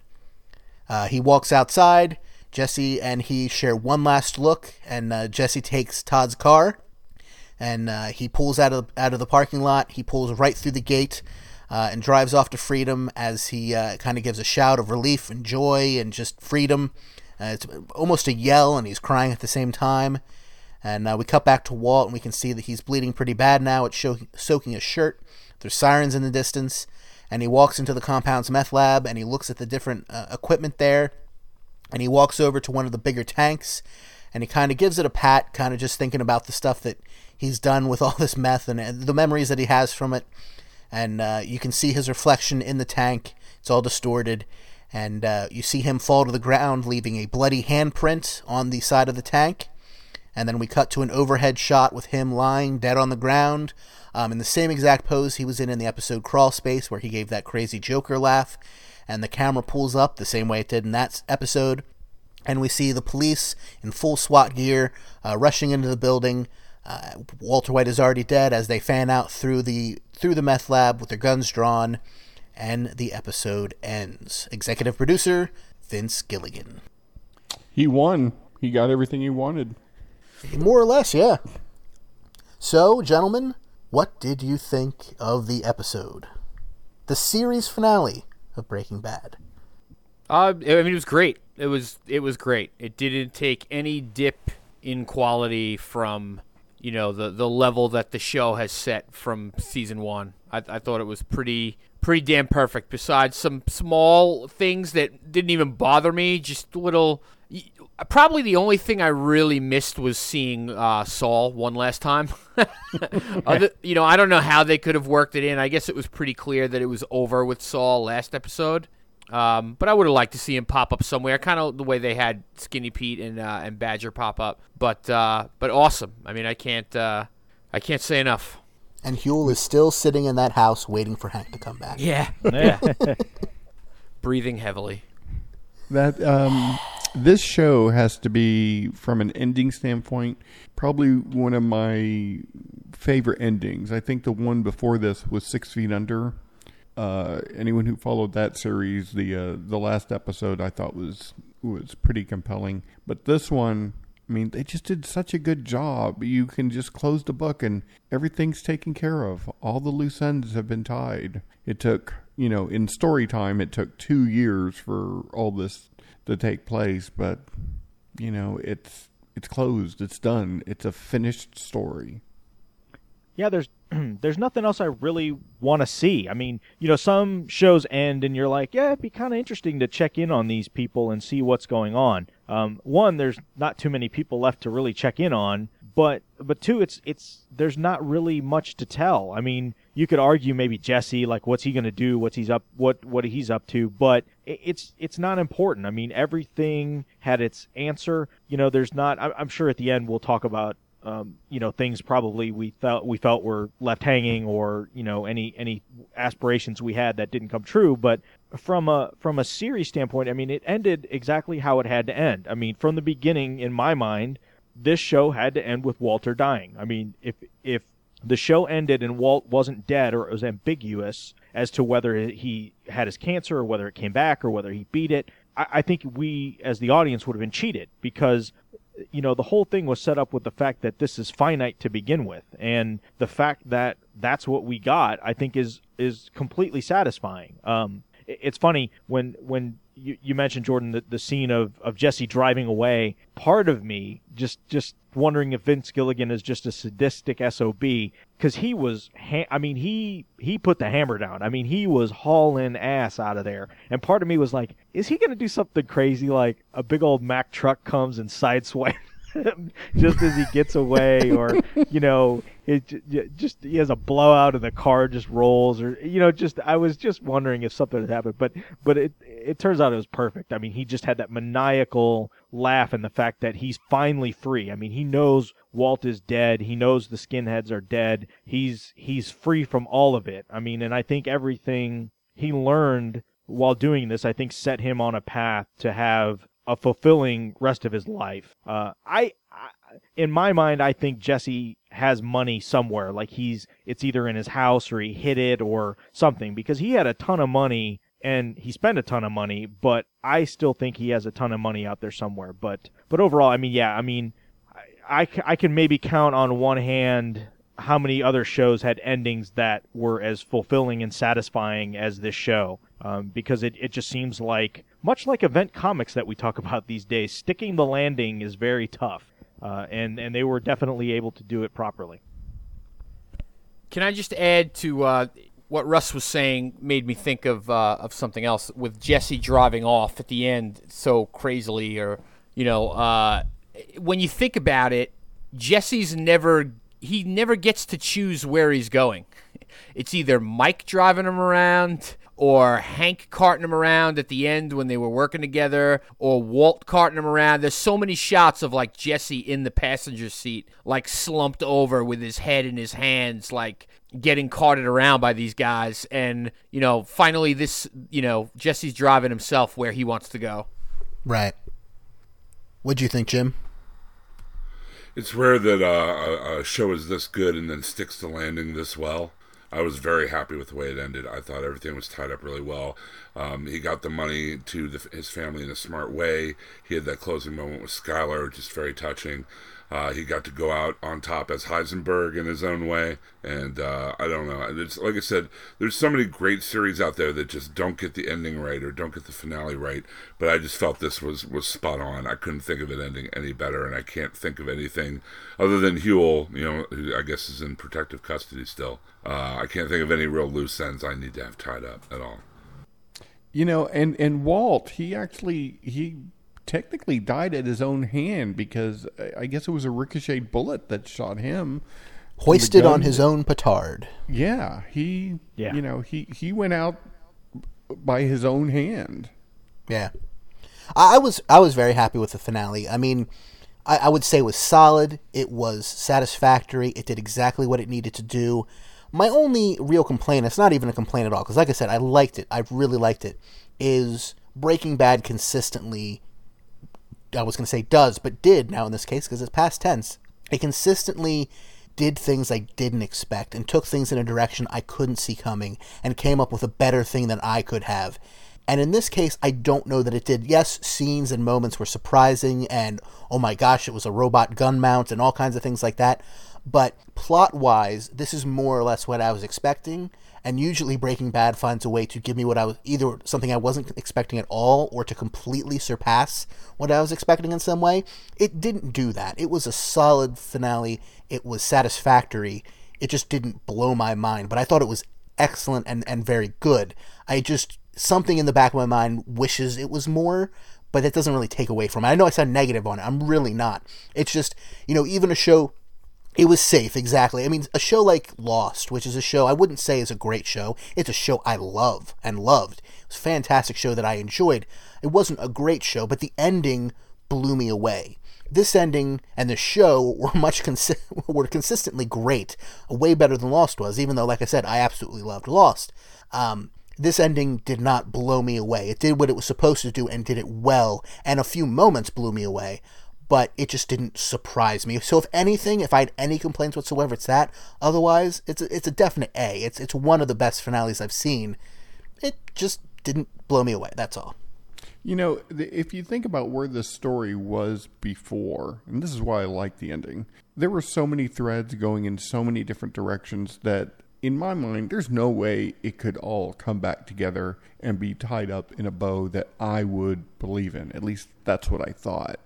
Uh, he walks outside. Jesse and he share one last look, and uh, Jesse takes Todd's car, and uh, he pulls out of out of the parking lot. He pulls right through the gate. Uh, and drives off to freedom as he uh, kind of gives a shout of relief and joy and just freedom. Uh, it's almost a yell, and he's crying at the same time. And uh, we cut back to Walt, and we can see that he's bleeding pretty bad now. It's show- soaking his shirt. There's sirens in the distance, and he walks into the compound's meth lab, and he looks at the different equipment there, and he walks over to one of the bigger tanks, and he kind of gives it a pat, kind of just thinking about the stuff that he's done with all this meth and, and the memories that he has from it. And uh, you can see his reflection in the tank. It's all distorted and uh, you see him fall to the ground, leaving a bloody handprint on the side of the tank. And then we cut to an overhead shot with him lying dead on the ground, um, in the same exact pose he was in in the episode Crawl Space, where he gave that crazy Joker laugh. And the camera pulls up the same way it did in that episode. And we see the police in full SWAT gear uh, rushing into the building. Uh, Walter White is already dead as they fan out through the through the meth lab with their guns drawn and the episode ends. Executive producer Vince Gilligan. He won. He got everything he wanted. More or less, yeah. So, gentlemen, what did you think of the episode? The series finale of Breaking Bad. Uh, I mean, it was great. It was it was great. It didn't take any dip in quality from you know the the level that the show has set from season one. I, I thought it was pretty pretty damn perfect. Besides some small things that didn't even bother me, just little. Probably the only thing I really missed was seeing uh, Saul one last time. Other, you know, I don't know how they could have worked it in. I guess it was pretty clear that it was over with Saul last episode. Um, but I would have liked to see him pop up somewhere, kind of the way they had Skinny Pete and uh, and Badger pop up. But uh, but awesome. I mean, I can't uh, I can't say enough. And Huell is still sitting in that house waiting for Hank to come back. Yeah, Yeah. breathing heavily. That um, this show has to be, from an ending standpoint, probably one of my favorite endings. I think the one before this was Six Feet Under. Uh, anyone who followed that series, the uh, the last episode, I thought was was pretty compelling. But this one, I mean, they just did such a good job. You can just close the book and everything's taken care of. All the loose ends have been tied. It took, you know, in story time, it took two years for all this to take place, but you know, it's it's closed. It's done. It's a finished story. yeah, there's there's nothing else I really want to see. I mean, you know, some shows end and you're like, yeah, it'd be kind of interesting to check in on these people and see what's going on. Um, one, there's not too many people left to really check in on, but but two, it's it's there's not really much to tell. I mean, you could argue maybe Jesse, like what's he going to do, what's he's up, what what he's up to, but it's it's not important. I mean, everything had its answer. You know, there's not. I'm sure at the end we'll talk about um, you know things probably we felt we felt were left hanging or you know any any aspirations we had that didn't come true but from a from a series standpoint i mean it ended exactly how it had to end i mean from the beginning in my mind this show had to end with walter dying i mean if if the show ended and walt wasn't dead or it was ambiguous as to whether he had his cancer or whether it came back or whether he beat it. I, I think we as the audience would have been cheated because you know the whole thing was set up with the fact that this is finite to begin with. And the fact that that's what we got i think is is completely satisfying. Um it- it's funny when when you, you mentioned jordan the, the scene of of jesse driving away. Part of me just just wondering if vince gilligan is just a sadistic sob because he was ha- i mean he he put the hammer down. I mean he was hauling ass out of there. And part of me was like is he gonna do something crazy like a big old mack truck comes and sideswipe just as he gets away, or you know, it just he has a blowout and the car just rolls, or you know, just I was just wondering if something had happened, but but it it turns out it was perfect. I mean, he just had that maniacal laugh and the fact that he's finally free. I mean, he knows Walt is dead. He knows the skinheads are dead. He's he's free from all of it. I mean, and I think everything he learned while doing this, I think set him on a path to have a fulfilling rest of his life. Uh, I, I, in my mind, I think Jesse has money somewhere. Like he's, it's either in his house or he hid it or something because he had a ton of money and he spent a ton of money. But I still think he has a ton of money out there somewhere. But, but overall, I mean, yeah, I mean, I, I, I can maybe count on one hand how many other shows had endings that were as fulfilling and satisfying as this show. Um, because it, it just seems like, much like event comics that we talk about these days, sticking the landing is very tough. Uh, and, and they were definitely able to do it properly. Can I just add to uh, what Russ was saying? Made me think of uh, of something else with Jesse driving off at the end so crazily, or you know, uh, when you think about it, Jesse's never he never gets to choose where he's going. It's either Mike driving him around or Hank carting him around at the end when they were working together, or Walt carting him around. There's so many shots of like Jesse in the passenger seat, like slumped over with his head in his hands, like getting carted around by these guys. And, you know, finally, this, you know, Jesse's driving himself where he wants to go. Right. What'd you think, Jim? It's rare that uh, a, a show is this good and then sticks to landing this well. I was very happy with the way it ended. I thought everything was tied up really well. Um, he got the money to the, his family in a smart way. He had that closing moment with Skyler, just very touching. Uh, he got to go out on top as Heisenberg in his own way, and uh, I don't know. It's like I said, there's so many great series out there that just don't get the ending right or don't get the finale right. But I just felt this was was spot on. I couldn't think of it ending any better, and I can't think of anything other than Huell, you know, who I guess is in protective custody still. Uh, I can't think of any real loose ends I need to have tied up at all. You know, and and Walt, he actually he technically died at his own hand because I guess it was a ricocheted bullet that shot him. Hoisted on his own petard. Yeah, he. Yeah. You know, he he went out by his own hand. Yeah, I I was I was very happy with the finale. I mean, I, I would say it was solid. It was satisfactory. It did exactly what it needed to do. My only real complaint, it's not even a complaint at all, because like I said, I liked it. I really liked it. Is Breaking Bad consistently I was going to say does, but did now in this case because it's past tense. It consistently did things I didn't expect and took things in a direction I couldn't see coming and came up with a better thing than I could have. And in this case, I don't know that it did. Yes, scenes and moments were surprising, and oh my gosh, it was a robot gun mount and all kinds of things like that. But plot wise, this is more or less what I was expecting. And usually, Breaking Bad finds a way to give me what I was either something I wasn't expecting at all or to completely surpass what I was expecting in some way. It didn't do that. It was a solid finale. It was satisfactory. It just didn't blow my mind, but I thought it was excellent and, and very good. I just, something in the back of my mind wishes it was more, but that doesn't really take away from it. I know I sound negative on it. I'm really not. It's just, you know, even a show it was safe, exactly. I mean, a show like Lost, which is a show I wouldn't say is a great show, it's a show I love and loved. It was a fantastic show that I enjoyed. It wasn't a great show, but the ending blew me away. This ending and the show were much consi- were consistently great, way better than Lost was. Even though, like I said, I absolutely loved Lost. Um, this ending did not blow me away. It did what it was supposed to do and did it well, and a few moments blew me away but it just didn't surprise me. So if anything, if I had any complaints whatsoever, it's that. Otherwise, it's a, it's a definite A. It's it's one of the best finales I've seen. It just didn't blow me away. That's all. You know, if you think about where the story was before, and this is why I like the ending, there were so many threads going in so many different directions that, in my mind, there's no way it could all come back together and be tied up in a bow that I would believe in. At least that's what I thought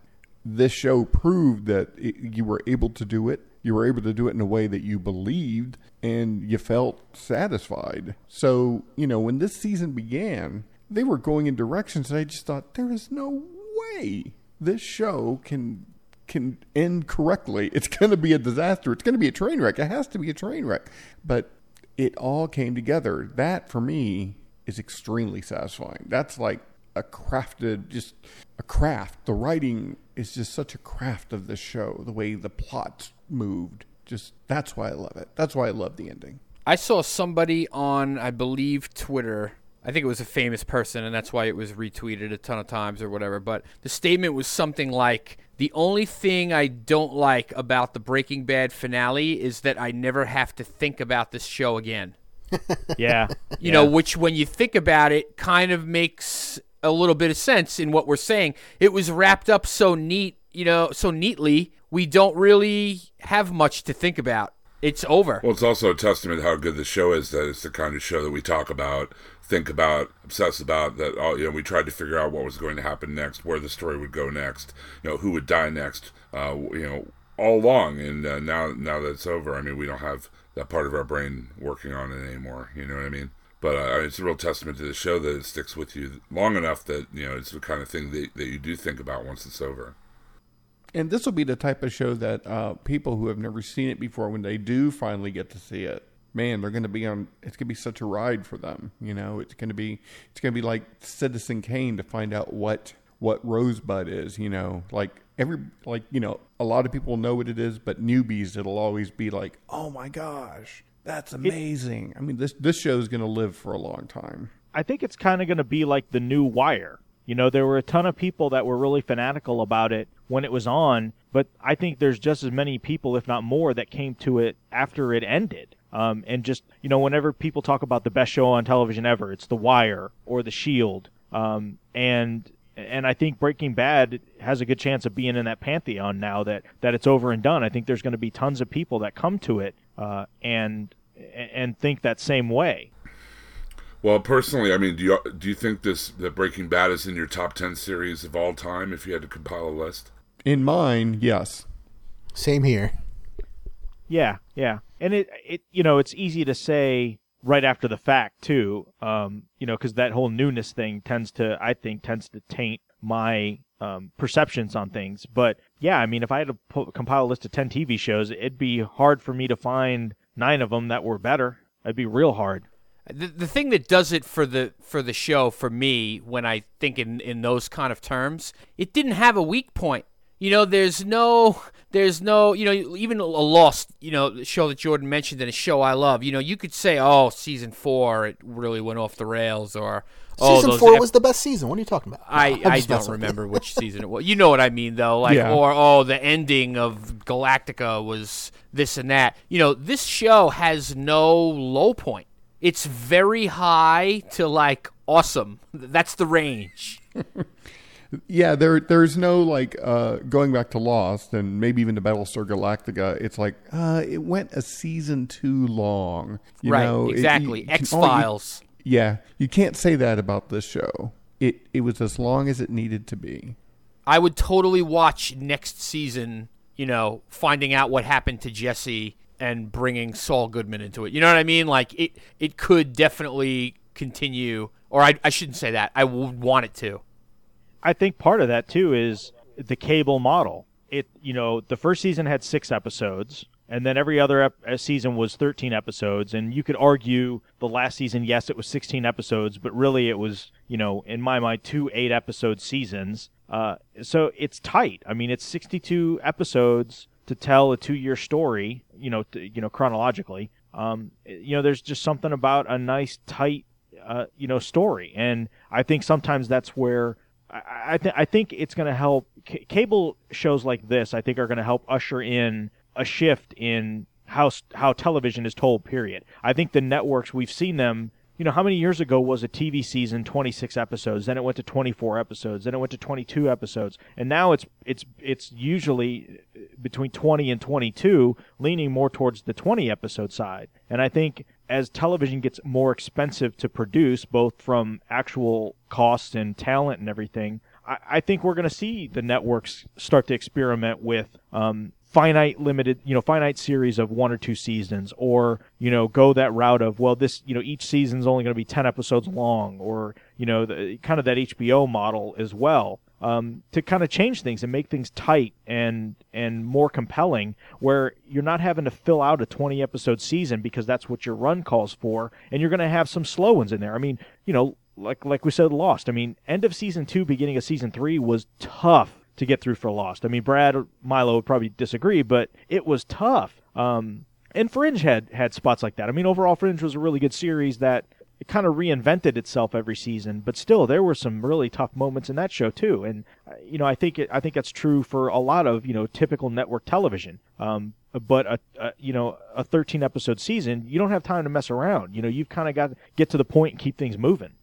this show proved that it, you were able to do it. You were able to do it in a way that you believed and you felt satisfied. So, you know, when this season began, they were going in directions that I just thought there is no way this show can can end correctly. It's going to be a disaster. It's going to be a train wreck. It has to be a train wreck. But it all came together. That for me is extremely satisfying. That's like a crafted, just a craft. The writing is just such a craft of this show. The way the plot moved, just that's why I love it. That's why I love the ending. I saw somebody on, I believe, Twitter. I think it was a famous person, and that's why it was retweeted a ton of times or whatever. But the statement was something like, The only thing I don't like about the Breaking Bad finale is that I never have to think about this show again. Yeah. You know, which when you think about it, kind of makes a little bit of sense in what we're saying. It was wrapped up so neat, you know, so neatly, we don't really have much to think about. It's over. Well, it's also a testament how good the show is that it's the kind of show that we talk about, think about, obsess about. That all you know, we tried to figure out what was going to happen next, where the story would go next, you know, who would die next, uh, you know, all along. And uh, now, now that it's over, I mean, we don't have that part of our brain working on it anymore. You know what I mean? But uh, it's a real testament to the show that it sticks with you long enough that you know it's the kind of thing that, that you do think about once it's over. And this will be the type of show that uh, people who have never seen it before, when they do finally get to see it, man, they're going to be on. It's going to be such a ride for them. You know, it's going to be it's going to be like Citizen Kane to find out what what Rosebud is. You know, like every like you know a lot of people know what it is, but newbies it'll always be like, oh my gosh, that's amazing. I mean, this this show is going to live for a long time. I think it's kind of going to be like the new Wire. You know, there were a ton of people that were really fanatical about it when it was on, but I think there's just as many people, if not more, that came to it after it ended. Um, and just, you know, whenever people talk about the best show on television ever, it's The Wire or The Shield. Um, and and I think Breaking Bad has a good chance of being in that pantheon now that, that it's over and done. I think there's going to be tons of people that come to it uh, and and think that same way. Well, personally, I mean, do you do you think this that Breaking Bad is in your top ten series of all time? If you had to compile a list, In mine, yes. Same here. Yeah, yeah, and it it you know it's easy to say right after the fact too, um, you know, because that whole newness thing tends to I think tends to taint my um, perceptions on things. But yeah, I mean, if I had to pu- compile a list of ten TV shows, it'd be hard for me to find nine of them that were better. It'd be real hard. the, the thing that does it for the for the show for me when I think in in those kind of terms, it didn't have a weak point. You know, there's no there's no you know even a Lost you know show that Jordan mentioned in a show I love. You know, you could say oh season four it really went off the rails or season those four ep- was the best season. What are you talking about? I, I'm I just don't messing with you. remember which season it was. You know what I mean, though. Like, Yeah. or oh, the ending of Galactica was this and that. You know, this show has no low point. It's very high to like awesome. That's the range. Yeah, there there's no like uh, going back to Lost and maybe even to Battlestar Galactica. It's like uh, it went a season too long. You right? know? Exactly. X only- Files. Yeah, you can't say that about this show. It it was as long as it needed to be. I would totally watch next season. You know, finding out what happened to Jesse and bringing Saul Goodman into it. You know what I mean? Like it. It could definitely continue. Or I, I shouldn't say that. I would want it to. I think part of that too is the cable model. It you know the first season had six episodes, and then every other ep- uh, season was thirteen episodes. And you could argue the last season, yes, it was sixteen episodes, but really it was you know in my mind two eight episode seasons. Uh, so it's tight. I mean, it's sixty two episodes to tell a two year story. You know, you know chronologically. Um, you know, there's just something about a nice tight uh, you know story and i think sometimes that's where i i, th- I think it's going to help c- cable shows like this i think are going to help usher in a shift in how how television is told period. I think the networks we've seen them you know how many years ago was a tv season 26 episodes then it went to 24 episodes then it went to 22 episodes and now it's it's it's usually uh, between 20 and 22 leaning more towards the 20 episode side. And i think as television gets more expensive to produce, both from actual costs and talent and everything, I, I think we're going to see the networks start to experiment with um, finite limited, you know, finite series of one or two seasons, or you know, go that route of well, this, you know, each season's only going to be ten episodes long, or you know, the, kind of that HBO model as well. um, to kind of change things and make things tight and and more compelling, where you're not having to fill out a 20 episode season because that's what your run calls for, and you're going to have some slow ones in there. I mean, you know, like like we said, Lost. I mean, end of season two, beginning of season three was tough to get through for Lost. I mean, Brad Milo would probably disagree, but it was tough. Um, and Fringe had had spots like that. I mean, overall, Fringe was a really good series that it kind of reinvented itself every season, but still there were some really tough moments in that show too. And uh, you know, I think it, I think that's true for a lot of you know typical network television. Um, but a, a you know a 13 episode season, you don't have time to mess around. You know, you've kind of got to get to the point and keep things moving.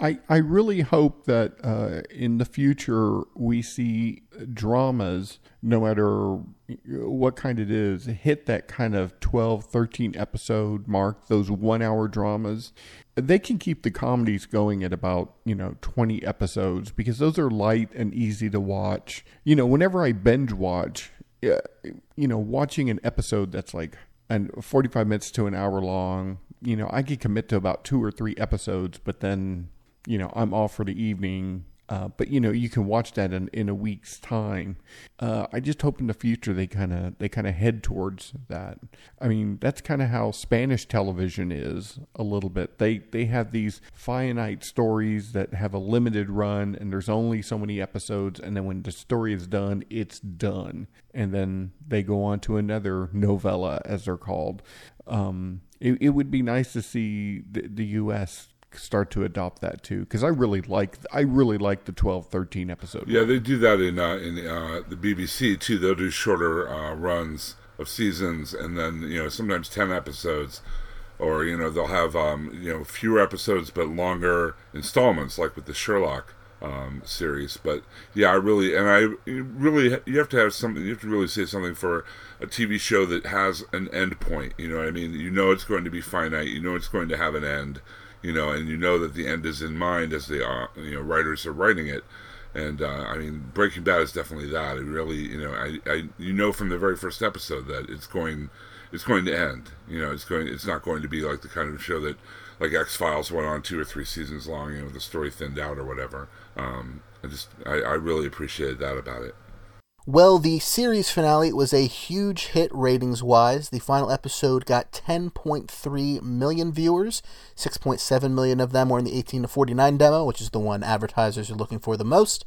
I, I really hope that uh, in the future we see dramas, no matter what kind it is, hit that kind of 12, 13 episode mark, those one hour dramas. They can keep the comedies going at about, you know, 20 episodes because those are light and easy to watch. You know, whenever I binge watch, you know, watching an episode that's like and 45 minutes to an hour long, you know, I could commit to about two or three episodes, but then you know, I'm off for the evening. Uh, but you know, you can watch that in, in a week's time. Uh, I just hope in the future they kind of they kind of head towards that. I mean, that's kind of how Spanish television is a little bit. They they have these finite stories that have a limited run, and there's only so many episodes. And then when the story is done, it's done, and then they go on to another novela, as they're called. Um, it, it would be nice to see the, the U.S start to adopt that too because I really like I really like the 12 13 episode. Yeah, they do that in uh, in uh, the BBC too. They'll do shorter uh, runs of seasons and then you know sometimes 10 episodes or you know they'll have um, you know fewer episodes but longer installments like with the Sherlock um, series. But yeah, I really and I really you have to have something. You have to really say something for a TV show that has an end point. You know what I mean? You know it's going to be finite. You know it's going to have an end you know, and you know that the end is in mind as the uh, you know writers are writing it. And uh, I mean, Breaking Bad is definitely that. It really, you know, I, I, you know, from the very first episode that it's going, it's going to end. You know, it's going, it's not going to be like the kind of show that, like X Files, went on two or three seasons long. You know, the story thinned out or whatever. Um, I just, I, I really appreciated that about it. Well, the series finale was a huge hit ratings wise. The final episode got 10.3 million viewers. 6.7 million of them were in the 18 to 49 demo, which is the one advertisers are looking for the most.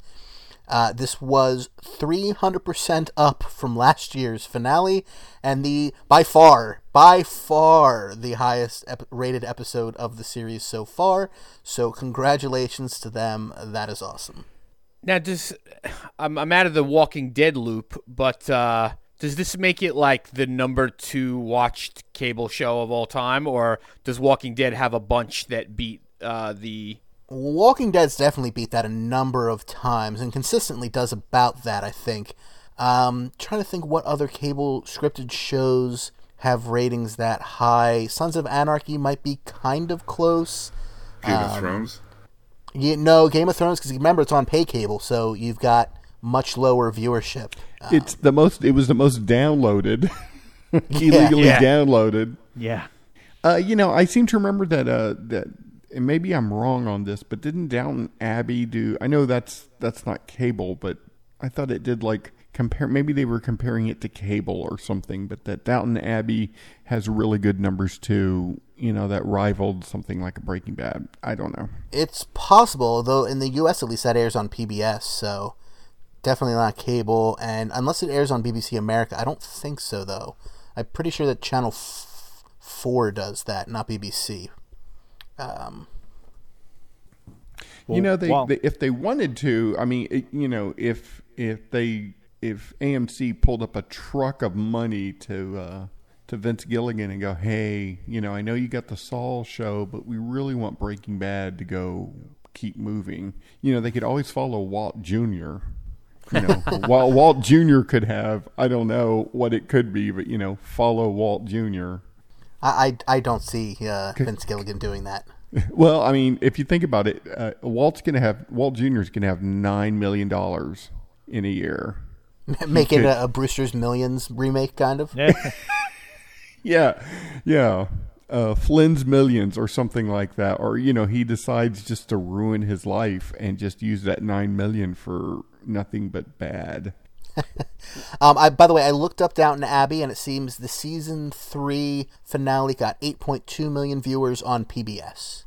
Uh, this was 300% up from last year's finale, and the by far, by far, the highest ep- rated episode of the series so far. So, congratulations to them. That is awesome. Now, does I'm I'm out of the Walking Dead loop, but uh, does this make it like the number two watched cable show of all time, or does Walking Dead have a bunch that beat uh, the? Walking Dead's definitely beat that a number of times and consistently does about that. I think. Um, trying to think what other cable scripted shows have ratings that high. Sons of Anarchy might be kind of close. Game um, of Thrones. You no Game of Thrones because remember it's on pay cable, so you've got much lower viewership. Um, it's the most. It was the most downloaded, illegally yeah. downloaded. Yeah. Uh, you know, I seem to remember that. Uh, that and maybe I'm wrong on this, but didn't Downton Abbey do? I know that's that's not cable, but I thought it did like compare. Maybe they were comparing it to cable or something, but that Downton Abbey has really good numbers too. You know, that rivaled something like a Breaking Bad. I don't know. It's possible, though. In the U.S., at least, that airs on PBS, so definitely not cable. And unless it airs on BBC America, I don't think so, though. I'm pretty sure that Channel f- Four does that, not BBC. Um, you know, they, they, if they wanted to, I mean, it, you know, if if they if AMC pulled up a truck of money to uh, to Vince Gilligan and go, "Hey, you know, I know you got the Saul show, but we really want Breaking Bad to go keep moving." You know, they could always follow Walt Jr. You know, while Walt Jr. could have, I don't know what it could be, but you know, follow Walt Jr. I I, I don't see uh, Vince Gilligan doing that. Well, I mean, if you think about it, uh, Walt's going to have Walt Jr. is going to have nine million dollars in a year. Make it a, a, Brewster's Millions remake, kind of. Yeah. yeah, yeah. uh, Flynn's Millions or something like that, or you know, he decides just to ruin his life and just use that nine million for nothing but bad. Um, I, by the way, I looked up Downton Abbey, and it seems the season three finale got 8.2 million viewers on PBS.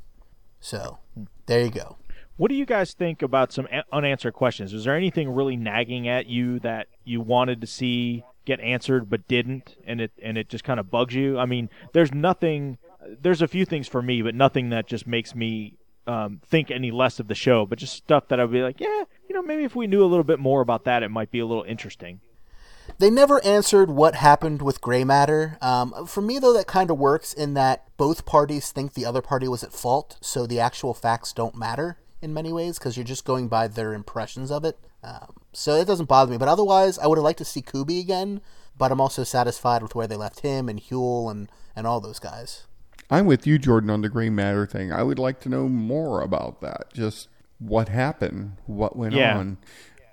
So there you go. What do you guys think about some unanswered questions? Was there anything really nagging at you that you wanted to see get answered but didn't, and it and it just kind of bugs you? I mean, there's nothing. There's a few things for me, but nothing that just makes me um, think any less of the show. But just stuff that I'd be like, yeah, you know, maybe if we knew a little bit more about that, it might be a little interesting. They never answered what happened with gray matter. Um, for me, though, that kind of works in that both parties think the other party was at fault, so the actual facts don't matter in many ways because you're just going by their impressions of it. Um, so it doesn't bother me. But otherwise, I would have liked to see Kuby again, but I'm also satisfied with where they left him and Huell and, and all those guys. I'm with you, Jordan, on the gray matter thing. I would like to know more about that. Just what happened, what went Yeah. on.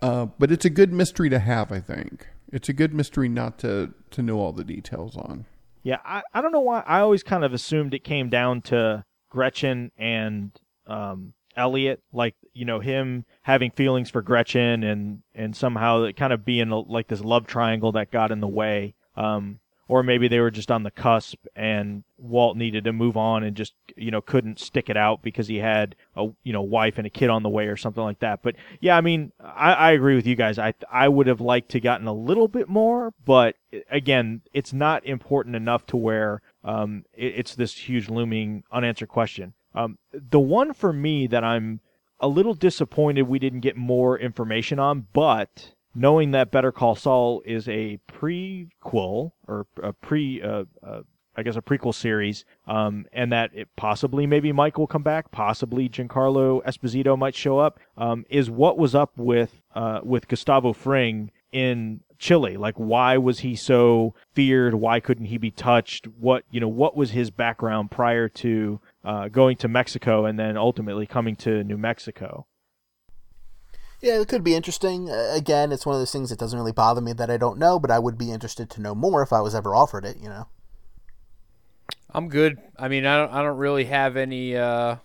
Uh, but it's a good mystery to have, I think. It's a good mystery not to, to know all the details on. Yeah, I, I don't know why. I always kind of assumed it came down to Gretchen and um, Elliott, like you know him having feelings for Gretchen and and somehow kind of being like this love triangle that got in the way. Um, or maybe they were just on the cusp and Walt needed to move on and just you know couldn't stick it out because he had a you know wife and a kid on the way or something like that. But yeah, I mean, I, I agree with you guys. I I would have liked to gotten a little bit more, but again, it's not important enough to where um, it, it's this huge looming unanswered question. Um, the one for me that I'm a little disappointed we didn't get more information on, but knowing that Better Call Saul is a prequel or a pre, uh, uh, I guess a prequel series, um, and that it possibly maybe Mike will come back, possibly Giancarlo Esposito might show up, um, is what was up with uh, with Gustavo Fring in Chile. Like, why was he so feared? Why couldn't he be touched? What you know? What was his background prior to uh, going to Mexico and then ultimately coming to New Mexico? Yeah, it could be interesting. Uh, again, it's one of those things that doesn't really bother me that I don't know, but I would be interested to know more if I was ever offered it, you know. I'm good. I mean, I don't. I don't really have any. Uh,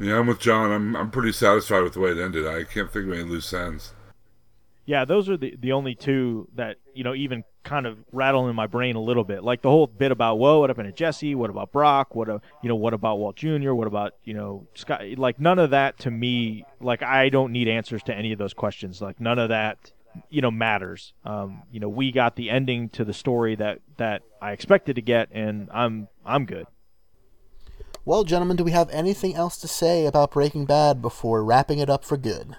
Yeah, I'm with John. I'm I'm pretty satisfied with the way it ended. I can't think of any loose ends. Yeah, those are the the only two that you know even kind of rattle in my brain a little bit. Like the whole bit about whoa, what happened to Jesse? What about Brock? What a, you know, what about Walt Jr.? What about you know Scott? Like none of that to me. Like I don't need answers to any of those questions. Like none of that you know matters. Um, you know, we got the ending to the story that that I expected to get, and I'm I'm good. Well, gentlemen, do we have anything else to say about Breaking Bad before wrapping it up for good?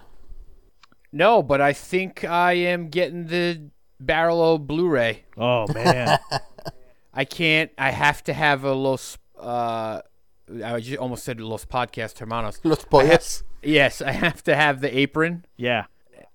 No, but I think I am getting the Barrel Blu-ray. Oh man, I can't. I have to have a Los. Uh, I just almost said Los Podcast Hermanos. Los I have- yes, I have to have the apron, yeah.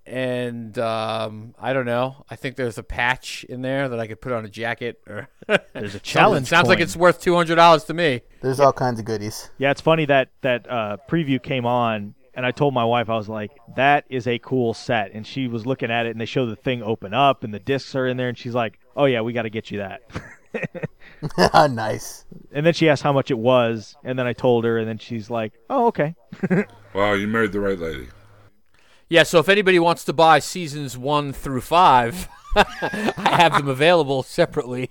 and um, I don't know. I think there's a patch in there that I could put on a jacket. Or There's a challenge. Sounds like it's worth two hundred dollars to me. There's all kinds of goodies. Yeah, it's funny that that uh, preview came on, and I told my wife I was like, "That is a cool set," and she was looking at it, and they show the thing open up, and the discs are in there, and she's like, "Oh yeah, we got to get you that." nice. and then she asked how much it was, and then I told her, and then she's like, "Oh okay." Wow, you married the right lady. Yeah. So if anybody wants to buy seasons one through five, I have them available separately.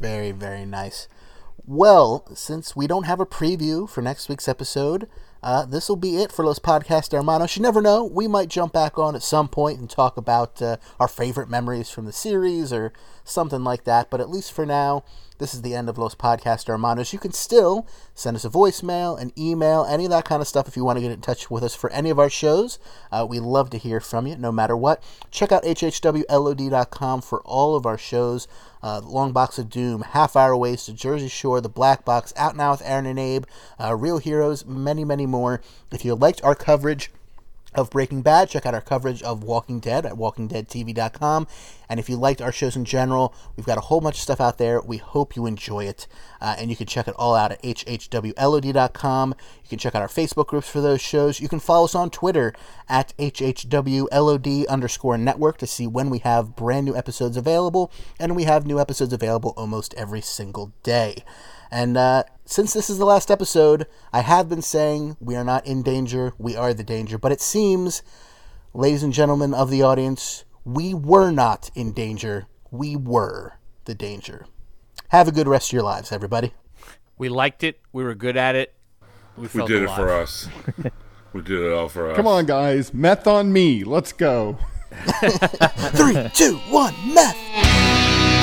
Very, very nice. Well, since we don't have a preview for next week's episode, uh, this will be it for Los Podcast Hermanos. You never know, we might jump back on at some point and talk about uh, our favorite memories from the series or something like that. But at least for now, this is the end of Los Podcast Hermanos. You can still send us a voicemail, an email, any of that kind of stuff if you want to get in touch with us for any of our shows. Uh, we love to hear from you, no matter what. Check out hhwlod.com for all of our shows. Uh, Long Box of Doom, Half Hour Ways to Jersey Shore, The Black Box, Out Now with Aaron and Abe, uh, Real Heroes, many, many more. If you liked our coverage of Breaking Bad, check out our coverage of Walking Dead at walkingdeadtv.com. And if you liked our shows in general, we've got a whole bunch of stuff out there. We hope you enjoy it. Uh, and you can check it all out at hhwlod.com. You can check out our Facebook groups for those shows. You can follow us on Twitter at hhwlod underscore network to see when we have brand new episodes available. And we have new episodes available almost every single day. And uh, since this is the last episode, I have been saying we are not in danger, we are the danger. But it seems, ladies and gentlemen of the audience, we were not in danger, we were the danger. Have a good rest of your lives, everybody. We liked it. We were good at it. We, We felt did it for us. we did it all for us. Come on, guys. Meth on me. Let's go. Three, two, one, meth!